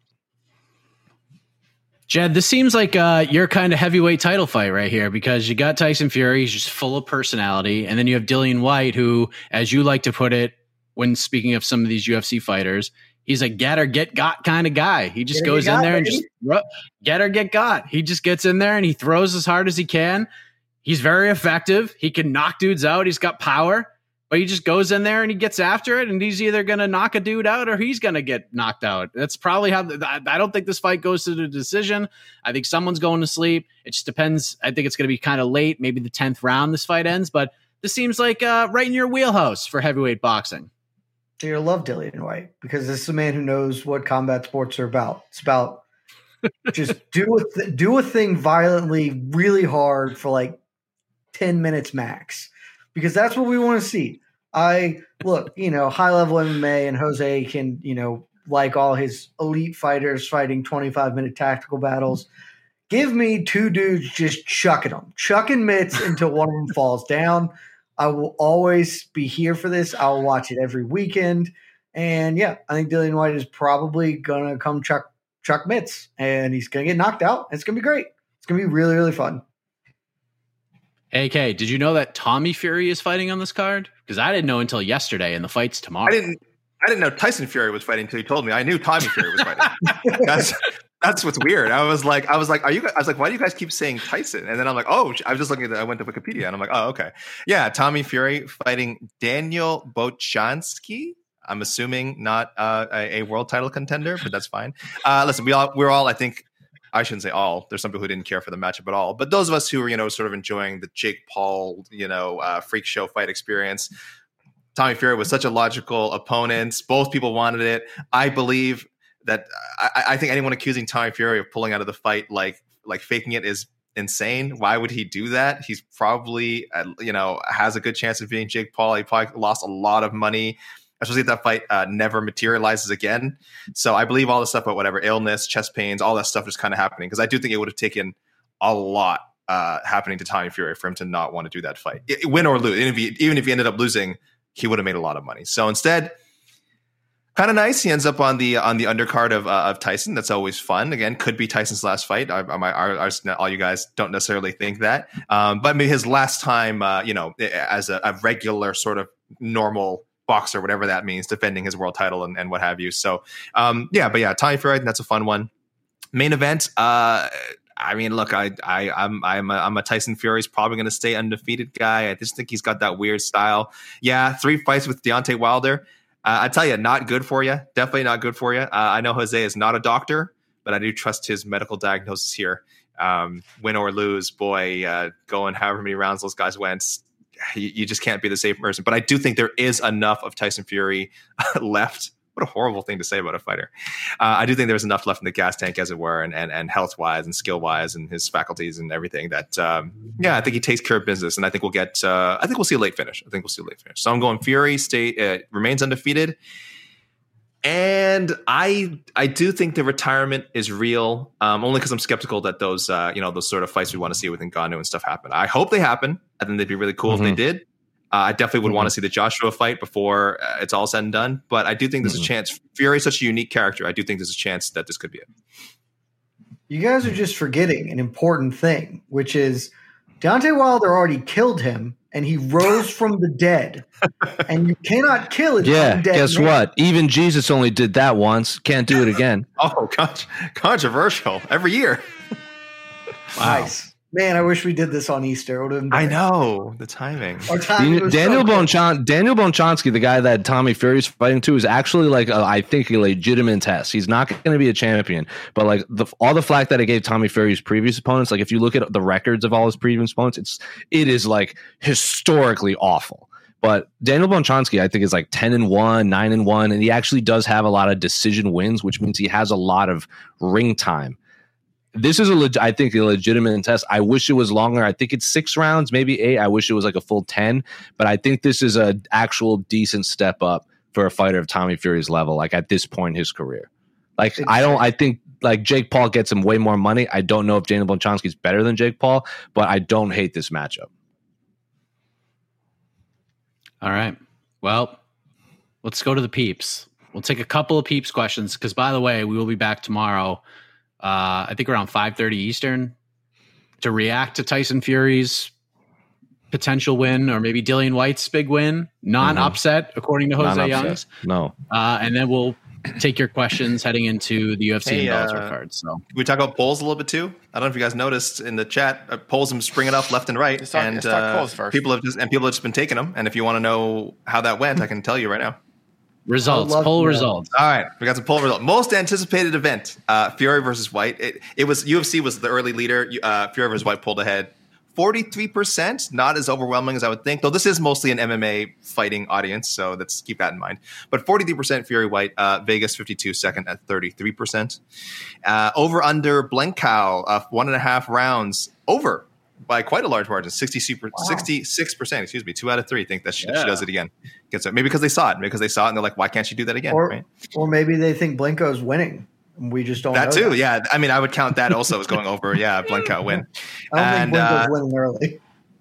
Jed, this seems like uh, your kind of heavyweight title fight right here because you got Tyson Fury, he's just full of personality, and then you have Dillian Whyte, who, as you like to put it, when speaking of some of these UFC fighters, he's a get or get got kind of guy. He just get goes in got, there and just get or get got. He just gets in there and he throws as hard as he can. He's very effective. He can knock dudes out. He's got power. But he just goes in there and he gets after it, and he's either going to knock a dude out or he's going to get knocked out. That's probably how. The, I don't think this fight goes to the decision. I think someone's going to sleep. It just depends. I think it's going to be kind of late, maybe the tenth round. This fight ends, but this seems like uh, right in your wheelhouse for heavyweight boxing. So you love Dillian Whyte because this is a man who knows what combat sports are about. It's about (laughs) just do a th- do a thing violently, really hard for like ten minutes max, because that's what we want to see. I look, you know, high level MMA and Jose can, you know, like all his elite fighters fighting 25 minute tactical battles. Give me two dudes just chucking them, chucking mitts until one of them falls down. I will always be here for this. I'll watch it every weekend. And yeah, I think Dillian Whyte is probably gonna come chuck chuck mitts and he's gonna get knocked out. It's gonna be great. It's gonna be really, really fun. AK, did you know that Tommy Fury is fighting on this card? Because I didn't know until yesterday, and the fight's tomorrow. I didn't. I didn't know Tyson Fury was fighting until you told me. I knew Tommy Fury was fighting. (laughs) that's that's what's weird. I was like, I was like, are you? I was like, why do you guys keep saying Tyson? And then I'm like, oh, I was just looking at. The, I went to Wikipedia, and I'm like, oh, okay, yeah, Tommy Fury fighting Daniel Bocianski. I'm assuming not uh, a, a, world title contender, but that's fine. Uh, listen, we all we're all I think I shouldn't say all. There's some people who didn't care for the matchup at all. But those of us who were, you know, sort of enjoying the Jake Paul, you know, uh, freak show fight experience, Tommy Fury was such a logical opponent. Both people wanted it. I believe that I, I think anyone accusing Tommy Fury of pulling out of the fight, like like faking it, is insane. Why would he do that? He's probably, uh, you know, has a good chance of being Jake Paul. He probably lost a lot of money especially if that fight uh, never materializes again. So I believe all the stuff about whatever illness, chest pains, all that stuff is kind of happening because I do think it would have taken a lot uh, happening to Tommy Fury for him to not want to do that fight, it, win or lose. Even if, he, even if he ended up losing, he would have made a lot of money. So instead, kind of nice. He ends up on the on the undercard of uh, of Tyson. That's always fun. Again, could be Tyson's last fight. I, I, I, all you guys don't necessarily think that, um, but maybe his last time, uh, you know, as a, a regular sort of normal boxer, whatever that means, defending his world title and, and what have you. So, um, yeah, but yeah, Tommy Fury, that's a fun one. Main event, uh, I mean, look, I, I, I'm, I'm, a, I'm a Tyson Fury. He's probably going to stay undefeated guy. I just think he's got that weird style. Yeah, three fights with Deontay Wilder. Uh, I tell you, not good for you. Definitely not good for you. Uh, I know Jose is not a doctor, but I do trust his medical diagnosis here. Um, win or lose, boy, uh, going however many rounds those guys went, you, you just can't be the same person. But I do think there is enough of Tyson Fury (laughs) left what a horrible thing to say about a fighter. Uh, I do think there's enough left in the gas tank, as it were, and and, and health wise and skill wise and his faculties and everything that um, yeah, I think he takes care of business, and I think we'll get uh, I think we'll see a late finish. I think we'll see a late finish. So I'm going Fury state uh, remains undefeated. And I I do think the retirement is real, um, only because I'm skeptical that those uh, you know those sort of fights we want to see with Ngannou and stuff happen. I hope they happen. I think they'd be really cool mm-hmm. if they mm-hmm. did. Uh, I definitely would mm-hmm. want to see the Joshua fight before uh, it's all said and done. But I do think there's mm-hmm. a chance. Fury is such a unique character. I do think there's a chance that this could be it. You guys are just forgetting an important thing, which is Deontay Wilder already killed him and he rose from the dead. (laughs) And you cannot kill it. Yeah, guess man. what? Even Jesus only did that once. Can't do it (laughs) again. oh, con- controversial every year. wow. Nice. Man, I wish we did this on Easter. It been I know the timing. Our timing Daniel, was Daniel so good. Bonchon, Daniel Bocianski, the guy that Tommy Fury's fighting to, is actually like a, I think a legitimate test. He's not going to be a champion, but like the, all the flack that I gave Tommy Fury's previous opponents, like if you look at the records of all his previous opponents, it's it is like historically awful. But Daniel Bocianski, I think, is like ten and one, nine and one, and he actually does have a lot of decision wins, which means he has a lot of ring time this is a leg- I think a legitimate test. I wish it was longer. I think it's six rounds, maybe eight. I wish it was like a full ten, but I think this is a actual decent step up for a fighter of Tommy Fury's level. Like at this point in his career, like I don't. I think like Jake Paul gets him way more money. I don't know if Daniel Bocianski is better than Jake Paul, but I don't hate this matchup. All right. Well, let's go to the peeps. We'll take a couple of peeps questions because, by the way, we will be back tomorrow. Uh, I think around five thirty Eastern to react to Tyson Fury's potential win or maybe Dillian Whyte's big win, non-upset according to Jose Non-upset. Young's. No. Uh, and then we'll take your questions heading into the UFC Hey, and Bellator uh, cards. So Can we talk about polls a little bit too? I don't know if you guys noticed in the chat, uh, polls have springing up left and right, Let's talk- and let's uh, polls first. people have just and people have just been taking them. And if you want to know how that went, I can tell you right now. Results, love poll to results. All right, we got some poll results. Most anticipated event: uh, Fury versus Whyte. It, it was UFC was the early leader. Uh, Fury versus Whyte pulled ahead. Forty-three percent, not as overwhelming as I would think. Though this is mostly an MMA fighting audience, so let's keep that in mind. But forty-three percent Fury Whyte. Uh, Vegas fifty-two, second at thirty-three percent. Uh, over under Blencowe, uh, one and a half rounds over by quite a large margin, 66 percent. Excuse me, two out of three think that she, she does it again. Gets it maybe because they saw it, because they saw it and they're like, why can't she do that again? or, right? or maybe they think Blencowe's winning. We just don't That know too, yeah. I mean, I would count that also as going over. Yeah, (laughs) Blenkout win. I don't And, think Blencowe's uh, winning early.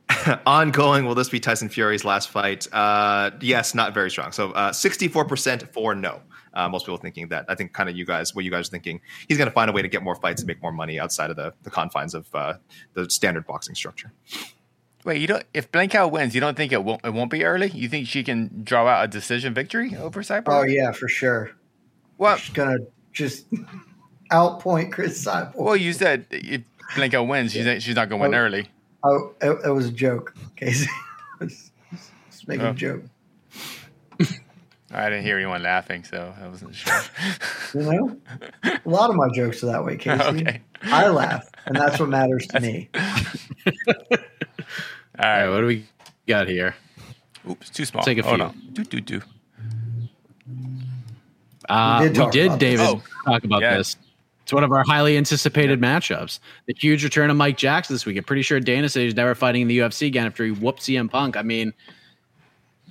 (laughs) (laughs) Ongoing, will this be Tyson Fury's last fight? Uh, yes, not very strong. So uh, 64% for no. Uh, most people thinking that. I think kind of you guys, what you guys are thinking. He's going to find a way to get more fights and make more money outside of the, the confines of uh, the standard boxing structure. Wait, you don't. If Blencowe wins, you don't think it won't? It won't be early. You think she can draw out a decision victory over Cyborg? Oh yeah, for sure. Well, She's gonna just (laughs) outpoint Cris Cyborg. well, you said if Blencowe wins, she's she's not going to win Oh. early. Oh, it, it was a joke, Casey. (laughs) Just making Oh. a joke. I didn't hear anyone laughing, so I wasn't sure. You know, a lot of my jokes are that way, Casey. Okay. I laugh, and that's what matters to me. All (laughs) All right, right. what do we got here? Oops, too small. Take a Hold few. on. Do do do. Uh, We we did did, about. David, Oh, talk about yeah. this. It's one of our highly anticipated matchups. The huge return of Mike Jackson this week. I'm pretty sure Dana said he's never fighting in the UFC again after he whooped CM Punk. I mean,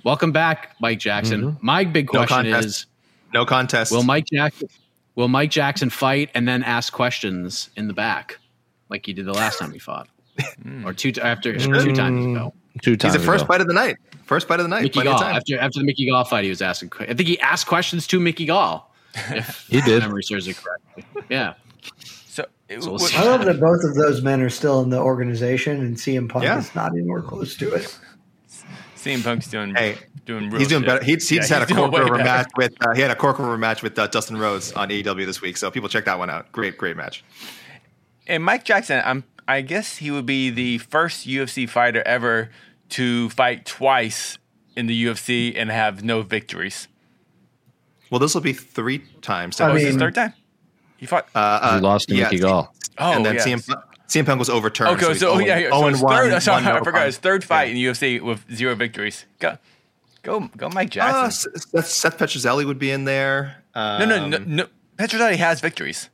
welcome back, Mike Jackson. Mm-hmm. My big No question contest. is: No contest. Will Mike Jackson will Mike Jackson fight and then ask questions in the back, like he did the last time he fought, hmm. or two after two times ago? Two times. He's the first ago. fight of the night. First fight of the night. Mickey Gall time. after after the Mickey Gall fight, he was asking. I think he asked questions to Mickey Gall. (laughs) If He did. Memory serves it correctly. Yeah. So, it, So we'll. I love that both of those men are still in the organization, and CM Punk Yeah. is not anywhere close to it. CM Punk's doing Hey, doing real He's doing shit. better. He's, he Yeah, just had a he's doing cork way over match with. Uh, he had a cork over match with uh, Dustin Rhodes on AEW this week. So people check that one out. Great, great match. And Mike Jackson, I'm I guess he would be the first UFC fighter ever to fight twice in the UFC and have no victories. Well, this will be three times. I That was mean- his third time. He fought. uh, uh, He lost to yeah, Mickey Gall. Oh, and then yes. CM, Punk- CM Punk was overturned. Okay, he's so, oh, yeah, yeah, so 0 his and third, sorry, one I forgot his third fight Yeah. in UFC with zero victories. Go, go, go, Mike Uh, Jackson. Seth, Seth Petruzelli would be in there. Um, no, no, no, no. Petrozelli has victories.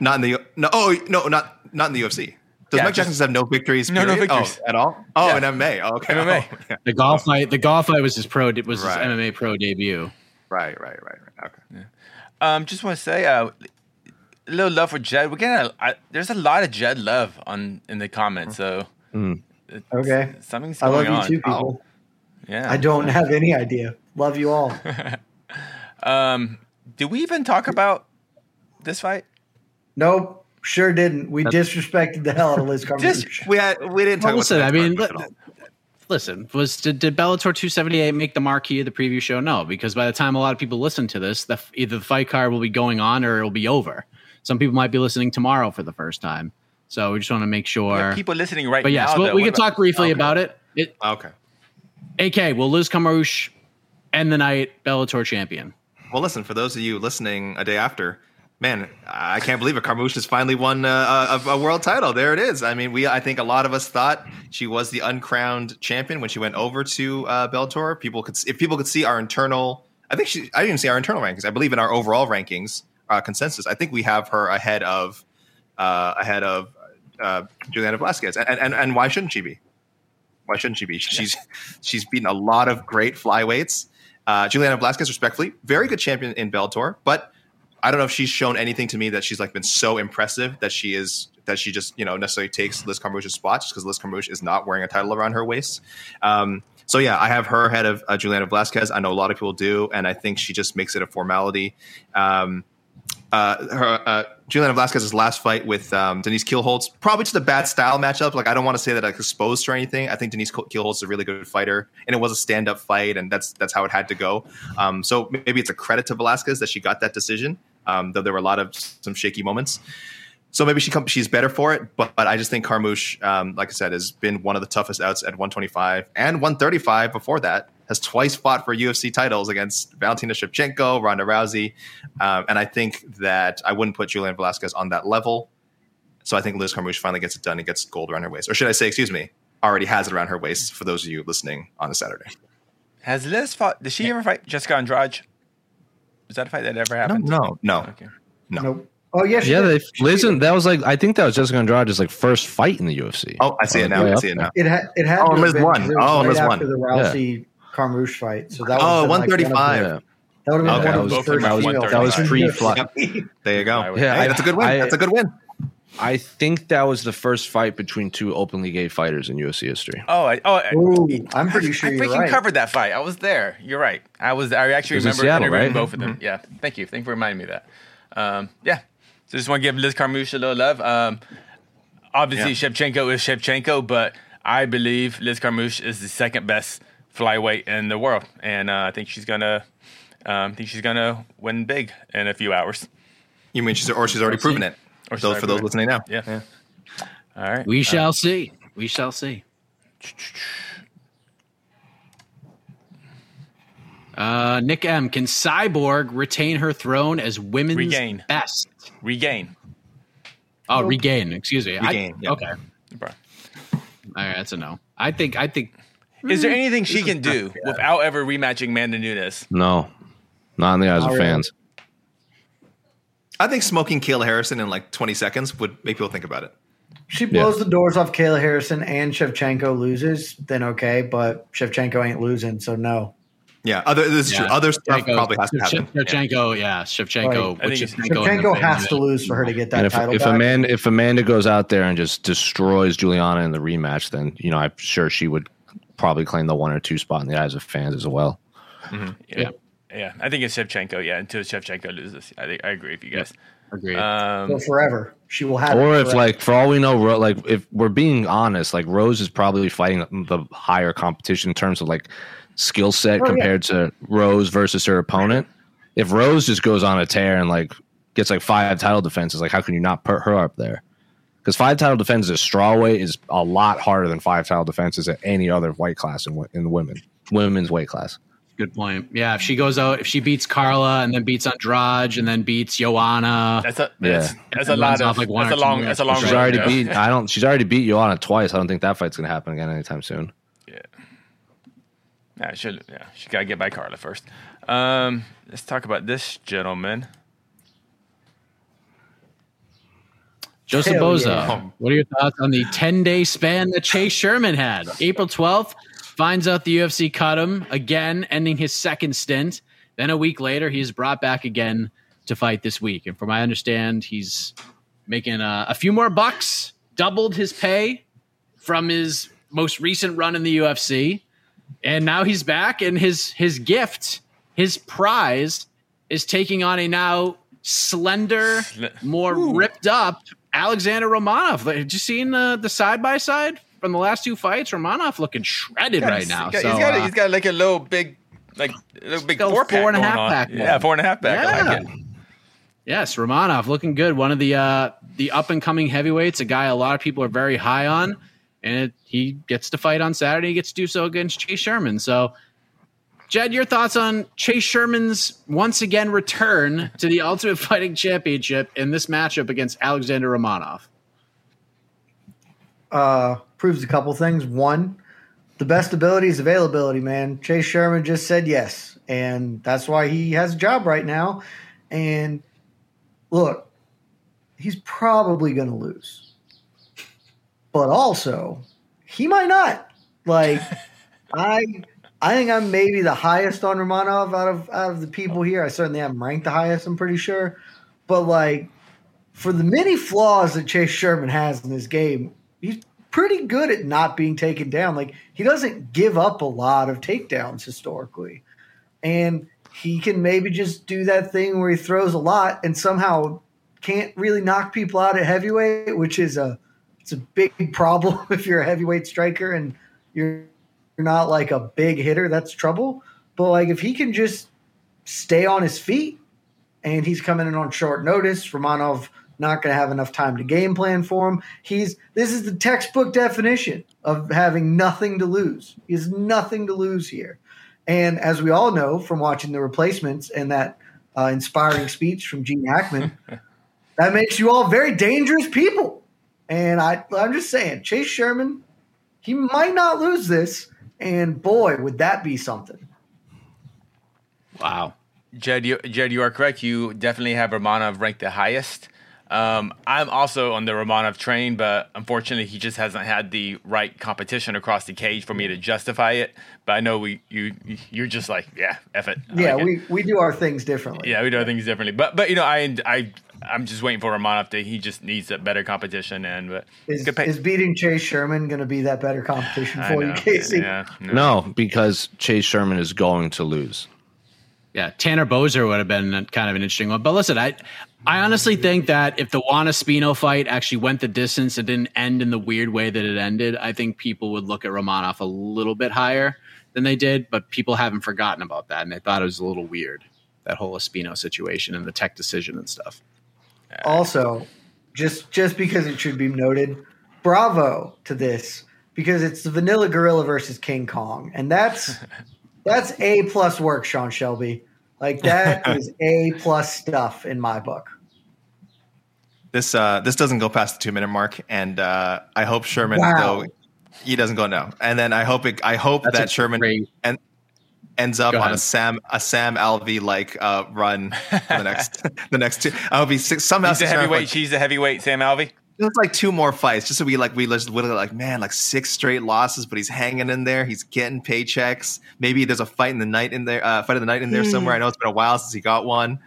not in the no. Oh no, not not in the UFC. Does Yeah, Mike Jackson have no victories? No, no victories. Oh, at all. Oh, Yeah. in MMA. Oh, okay. MMA. (laughs) Oh, yeah. The golf fight. The golf fight was his pro. It Was his MMA pro debut. Right, right, right, right. Okay. Um, just want to say, uh, a little love for Jed. We're getting a, I, there's a lot of Jed love on in the comments, so it's- Okay. something's I going love you on. too, people. Yeah, I don't have any idea. Love you all. (laughs) Um, did we even talk about this fight? Nope, sure didn't. We disrespected the hell out of Liz (laughs) Carmouche. Just we had we didn't talk Well, about listen, the I mean, next li- card at all. listen, was did, did Bellator 278 make the marquee of the preview show? No, because by the time a lot of people listen to this, the, either the fight card will be going on or it'll be over. Some people might be listening tomorrow for the first time. So we just want to make sure. people listening right but yes, now. we though. we What can talk briefly okay. about it. It Okay. AK will Liz Carmouche end the night Bellator champion. Well, listen, for those of you listening a day after, man, I can't believe it. Carmouche has finally won uh, a, a world title. There it is. I mean, we I think a lot of us thought she was the uncrowned champion when she went over to uh, Bellator. People could if people could see our internal. I think she. I didn't see our internal rankings. I believe in our overall rankings uh, consensus. I think we have her ahead of uh, ahead of uh, Juliana Velasquez. And, and and why shouldn't she be? Why shouldn't she be? She's she's beaten a lot of great flyweights. Uh, Juliana Velasquez, respectfully, very good champion in Bellator, but I don't know if she's shown anything to me that she's like been so impressive that she is that she just you know necessarily takes Liz Carmouche's spot just because Liz Carmouche is not wearing a title around her waist. Um, so yeah, I have her ahead of uh, Juliana Velasquez. I know a lot of people do, and I think she just makes it a formality. Um, uh, her uh, Juliana Velasquez's last fight with um, Denise Kielholtz, probably just a bad style matchup. Like I don't want to say that I exposed her or anything. I think Denise Kielholtz is a really good fighter, and it was a stand up fight, and that's that's how it had to go. Um, so maybe it's a credit to Velasquez that she got that decision, um, though there were a lot of some shaky moments. So maybe she come, she's better for it, but, but I just think Carmouche, um, like I said, has been one of the toughest outs at 125 and 135 before that. Has twice fought for UFC titles against Valentina Shevchenko, Ronda Rousey, um, and I think that I wouldn't put Julian Velasquez on that level. So I think Liz Carmouche finally gets it done and gets gold around her waist, or should I say, excuse me, already has it around her waist. For those of you listening on a Saturday, Has Liz fought? Did she ever fight Jessica Andrade? Is that a fight that ever no, happened? no, no, Okay. no. Nope. Oh yes. Yeah, they, Liz, and that was like I think that was Jessica Andrade's like first fight in the UFC. Oh, I see it now. I see it there. now. It had it had Oh, Liz been, won. 'cause it was Oh, right Liz after won. the Rousey Carmouche fight. So that Oh, was 135. Yeah. That would have been Okay. one of Both his of them first are female That was fights. (laughs) pre-fly. There you go. Yeah, hey, I- that's a good win. I- that's a good win. I think that was the first fight between two openly gay fighters in UFC history. Oh, I, oh, I- Ooh, I'm pretty sure I you're freaking right. covered that fight. I was there. You're right. I was. I actually It was remember Seattle, interviewing right? both of them. Yeah. Thank you. Thank you for reminding me of that. Um, yeah. So just want to give Liz Carmouche a little love. Um, obviously, Yeah. Shevchenko is Shevchenko, but I believe Liz Carmouche is the second best flyweight in the world, and uh, I think she's gonna. Um, I think she's gonna win big in a few hours. You mean she's or she's already proven it? Or she's Those for those proven listening now. Yeah. All right. We shall see. We shall see. Uh, Nick M. Can Cyborg retain her throne as women's Regain. best? Regain. Oh, regain. Excuse me. I- Regain, yeah. Okay. All right, that's a no. I think. I think. Is there mm. anything she can do without ever rematching Amanda Nunes? No, not in the eyes Not of really. fans. I think smoking Kayla Harrison in like 20 seconds would make people think about it. She blows the doors off Kayla Harrison and Shevchenko loses, then okay, but Shevchenko ain't losing, so no. Yeah, other this is Yeah. true. Other stuff Shevchenko- probably has to happen. Shevchenko, yeah, Shevchenko. Right. with I think it's- Shevchenko Shevchenko has to lose for her to get that And if, title if back. Amanda if Amanda goes out there and just destroys Juliana in the rematch, then you know I'm sure she would probably claim the one or two spot in the eyes of fans as well. Yeah. Yeah. I think it's Shevchenko. Yeah. Until Shevchenko loses. I think I agree with you guys. Agreed. Um, for forever. She will have Or it if like for all we know, Ro- like if we're being honest, like Rose is probably fighting the higher competition in terms of like skill set Oh, yeah. compared to Rose versus her opponent. If Rose just goes on a tear and like gets like five title defenses, like how can you not put her up there? Because five title defenses at strawweight is a lot harder than five title defenses at any other weight class in, wo- in women women's weight class. Good point. Yeah, if she goes out, if she beats Carla and then beats Andrade and then beats Joanna, that's a Yeah. that's, that's a lot of like, one that's a long that's a long She's already yeah. beat. I don't. She's already beat Joanna twice. I don't think that fight's gonna happen again anytime soon. Yeah, she yeah she gotta get by Carla first. Um, let's talk about this gentleman. Joseph Hell Boza, yeah. what are your thoughts on the 10 day span that Chase Sherman had? April 12th, finds out the UFC cut him again, ending his second stint. Then a week later, he's brought back again to fight this week. And from I understand, he's making uh, a few more bucks, doubled his pay from his most recent run in the UFC. And now he's back, and his his gift, his prize, is taking on a now slender, more ripped up Alexander Romanov. Like, Have you seen uh, the side by side from the last two fights? Romanov looking shredded right now. He's got, so, he's, got uh, he's got like a little big like a little big Still four pack four and a going half on. pack Yeah, more. four and a half pack. I like Yeah. Yes, Romanov looking good. One of the uh, the up and coming heavyweights, a guy a lot of people are very high on, and it, he gets to fight on Saturday. He gets to do so against Chase Sherman. So, Jed, your thoughts on Chase Sherman's once again return to the Ultimate Fighting Championship in this matchup against Alexander Romanov? Uh, proves a couple things. One, the best ability is availability, man. Chase Sherman just said yes, and that's why he has a job right now. And look, he's probably going to lose, but also he might not. Like (laughs) I, I think I'm maybe the highest on Romanov out of out of the people here. I certainly him ranked the highest. I'm pretty sure, but like for the many flaws that Chase Sherman has in this game, he's pretty good at not being taken down. Like he doesn't give up a lot of takedowns historically. And he can maybe just do that thing where he throws a lot and somehow can't really knock people out at heavyweight, which is a it's a big problem (laughs) if you're a heavyweight striker and you're you're not like a big hitter, that's trouble. But like if he can just stay on his feet and he's coming in on short notice, Romanov not going to have enough time to game plan for him. He's this is the textbook definition of having nothing to lose. He has nothing to lose here. And as we all know from watching the replacements and that uh, inspiring speech from Gene Hackman, (laughs) that makes you all very dangerous people. And I, I'm just saying, Chase Sherman, he might not lose this. And boy, would that be something. Wow. Jed, you, Jed, you are correct. You definitely have Romanov ranked the highest. Um, I'm also on the Romanov train, but unfortunately, he just hasn't had the right competition across the cage for me to justify it. But I know we, you, you're just like, yeah, eff it. I Yeah, like it. we, we do our things differently. yeah, we do our things differently. But, but you know, I, I, I'm just waiting for Romanov to. He just needs a better competition, and but Is, pay- is beating Chase Sherman going to be that better competition I for you, Casey? Yeah, No, because Chase Sherman is going to lose. Yeah, Tanner Boser would have been kind of an interesting one. But listen, I I honestly think that if the Juan Espino fight actually went the distance and didn't end in the weird way that it ended, I think people would look at Romanov a little bit higher than they did. But people haven't forgotten about that, and they thought it was a little weird that whole Espino situation and the tech decision and stuff. Also, just just because it should be noted, bravo to this because it's the Vanilla Gorilla versus King Kong, and that's (laughs) that's a plus work, Sean Shelby. Like that (laughs) is a plus stuff in my book. This uh, this doesn't go past the two minute mark, and uh, I hope Sherman Wow. though he doesn't go no. And then I hope it, I hope That's that Sherman great- and ends up on a Sam a Sam Alvey like uh, run for the next (laughs) the next two. I hope he six, somehow He's the six rounds, heavyweight. like, She's the heavyweight. Sam Alvey. It's like two more fights, just so we like we just literally like man, like six straight losses, but he's hanging in there. He's getting paychecks. Maybe there's a fight in the night in there, uh, fight of the night in there somewhere. I know it's been a while since he got one.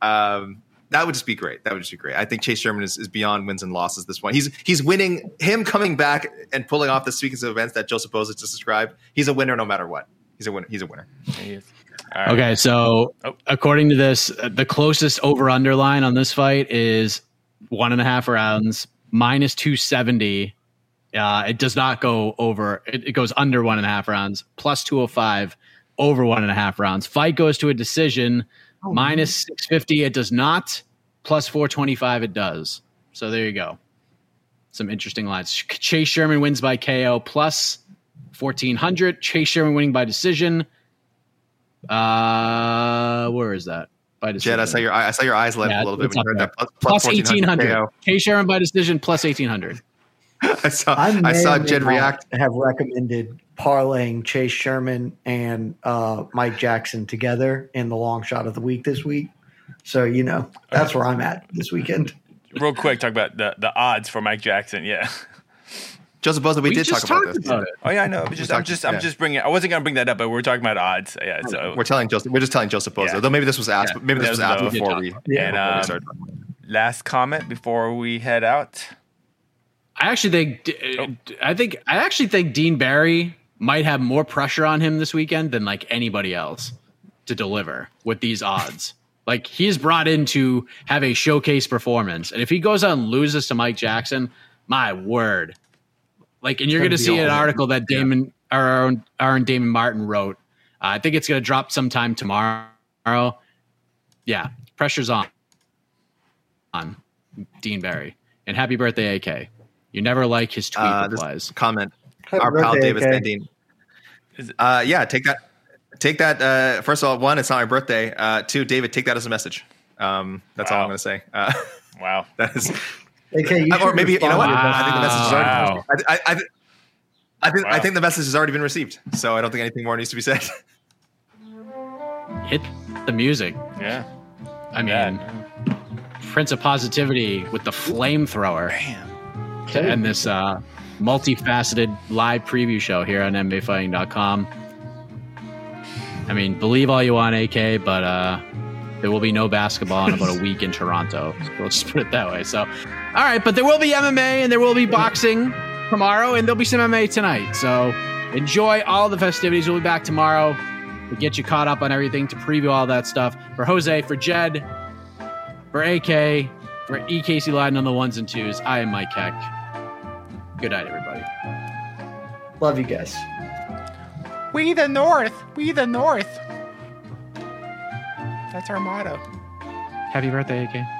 Um, that would just be great. That would just be great. I think Chase Sherman is, is beyond wins and losses. This point. he's he's winning. Him coming back and pulling off the sequence of events that Joseph Boza just described. He's a winner no matter what. He's a winner. He's a winner. He is. All right. Okay, so Oh. according to this, uh, the closest over underline on this fight is one and a half rounds minus 270. Uh, it does not go over, it, it goes under one and a half rounds, plus 205 over one and a half rounds. Fight goes to a decision, minus 650. It does not, plus 425. It does. So there you go. Some interesting lines. Chase Sherman wins by KO, plus 1400. Chase Sherman winning by decision. Uh, where is that? By decision. Jed, I saw your I saw your eyes light Yeah, up a little bit it's when you heard that. Plus, plus plus 1800. 1400 K Sharon by decision plus 1800. (laughs) I saw I, I, saw Jed react. Have recommended parlaying Chase Sherman and uh, Mike Jackson together in the long shot of the week this week. So you know that's where I'm at this weekend. Real quick, talk about the, the odds for Mike Jackson. Yeah. (laughs) Joseph Boza, we, We did just talk about this. about it. Oh yeah, I know. I'm just, I'm talked- just, I'm yeah. just bringing. I wasn't gonna bring that up, but we're talking about odds. Yeah. So We're telling Joseph. We're just telling Joseph Boza. Yeah. Though maybe this was asked. Yeah. Maybe this was was asked before we we. did Yeah. and before we um, started. last comment before we head out. I actually think uh, I think I actually think Dean Barry might have more pressure on him this weekend than like anybody else to deliver with these odds. (laughs) Like he's brought in to have a showcase performance, and if he goes out and loses to Mike Jackson, my word! Like, and you're Gonna going to be see an article that Damon, our own, our own Damon Martin wrote. Uh, I think it's going to drop sometime tomorrow. Yeah, pressure's on. on Dean Barry. And happy birthday, AK. You never like his tweet Uh, replies. comment. Happy Our pal birthday, Davis AK. Bandine. Uh, yeah, take that. Take that. Uh, first of all, one, it's not my birthday. Uh, two, David, take that as a message. Um, that's all I'm going to say. Uh, Wow. (laughs) that is, AK, you or should maybe you know what? respond I think the message is already. Wow. I, I, I, I think I think the message has already been received. So I don't think anything more needs to be said. Hit the music. Yeah. I mean, Prince of Positivity with the flamethrower to end this uh, multifaceted live preview show here on MMAfighting.com. I mean, believe all you want, AK, but uh, there will be no basketball in about a week in Toronto. So (laughs) let's just put it that way. So, all right, but there will be MMA and there will be boxing tomorrow, and there'll be some MMA tonight. So enjoy all the festivities. We'll be back tomorrow. We'll get you caught up on everything to preview all that stuff. For Jose, for Jed, for AK, for EKC Lyden on the ones and twos, I am Mike Heck. Good night, everybody. Love you guys. We the North. We the North. That's our motto. Happy birthday, AK.